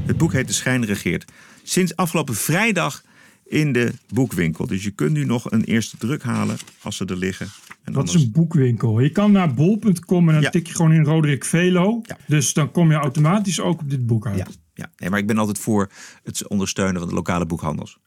Speaker 1: Het boek heet De Schijn Regeert. Sinds afgelopen vrijdag in de boekwinkel. Dus je kunt nu nog een eerste druk halen als ze er liggen. En
Speaker 2: Wat is een boekwinkel? Je kan naar bol.com en dan
Speaker 1: Ja.
Speaker 2: tik je gewoon in Roderick Velo. Dus dan kom je automatisch ook op dit boek uit.
Speaker 1: Ja, ja. Nee, maar ik ben altijd voor het ondersteunen van de lokale boekhandels.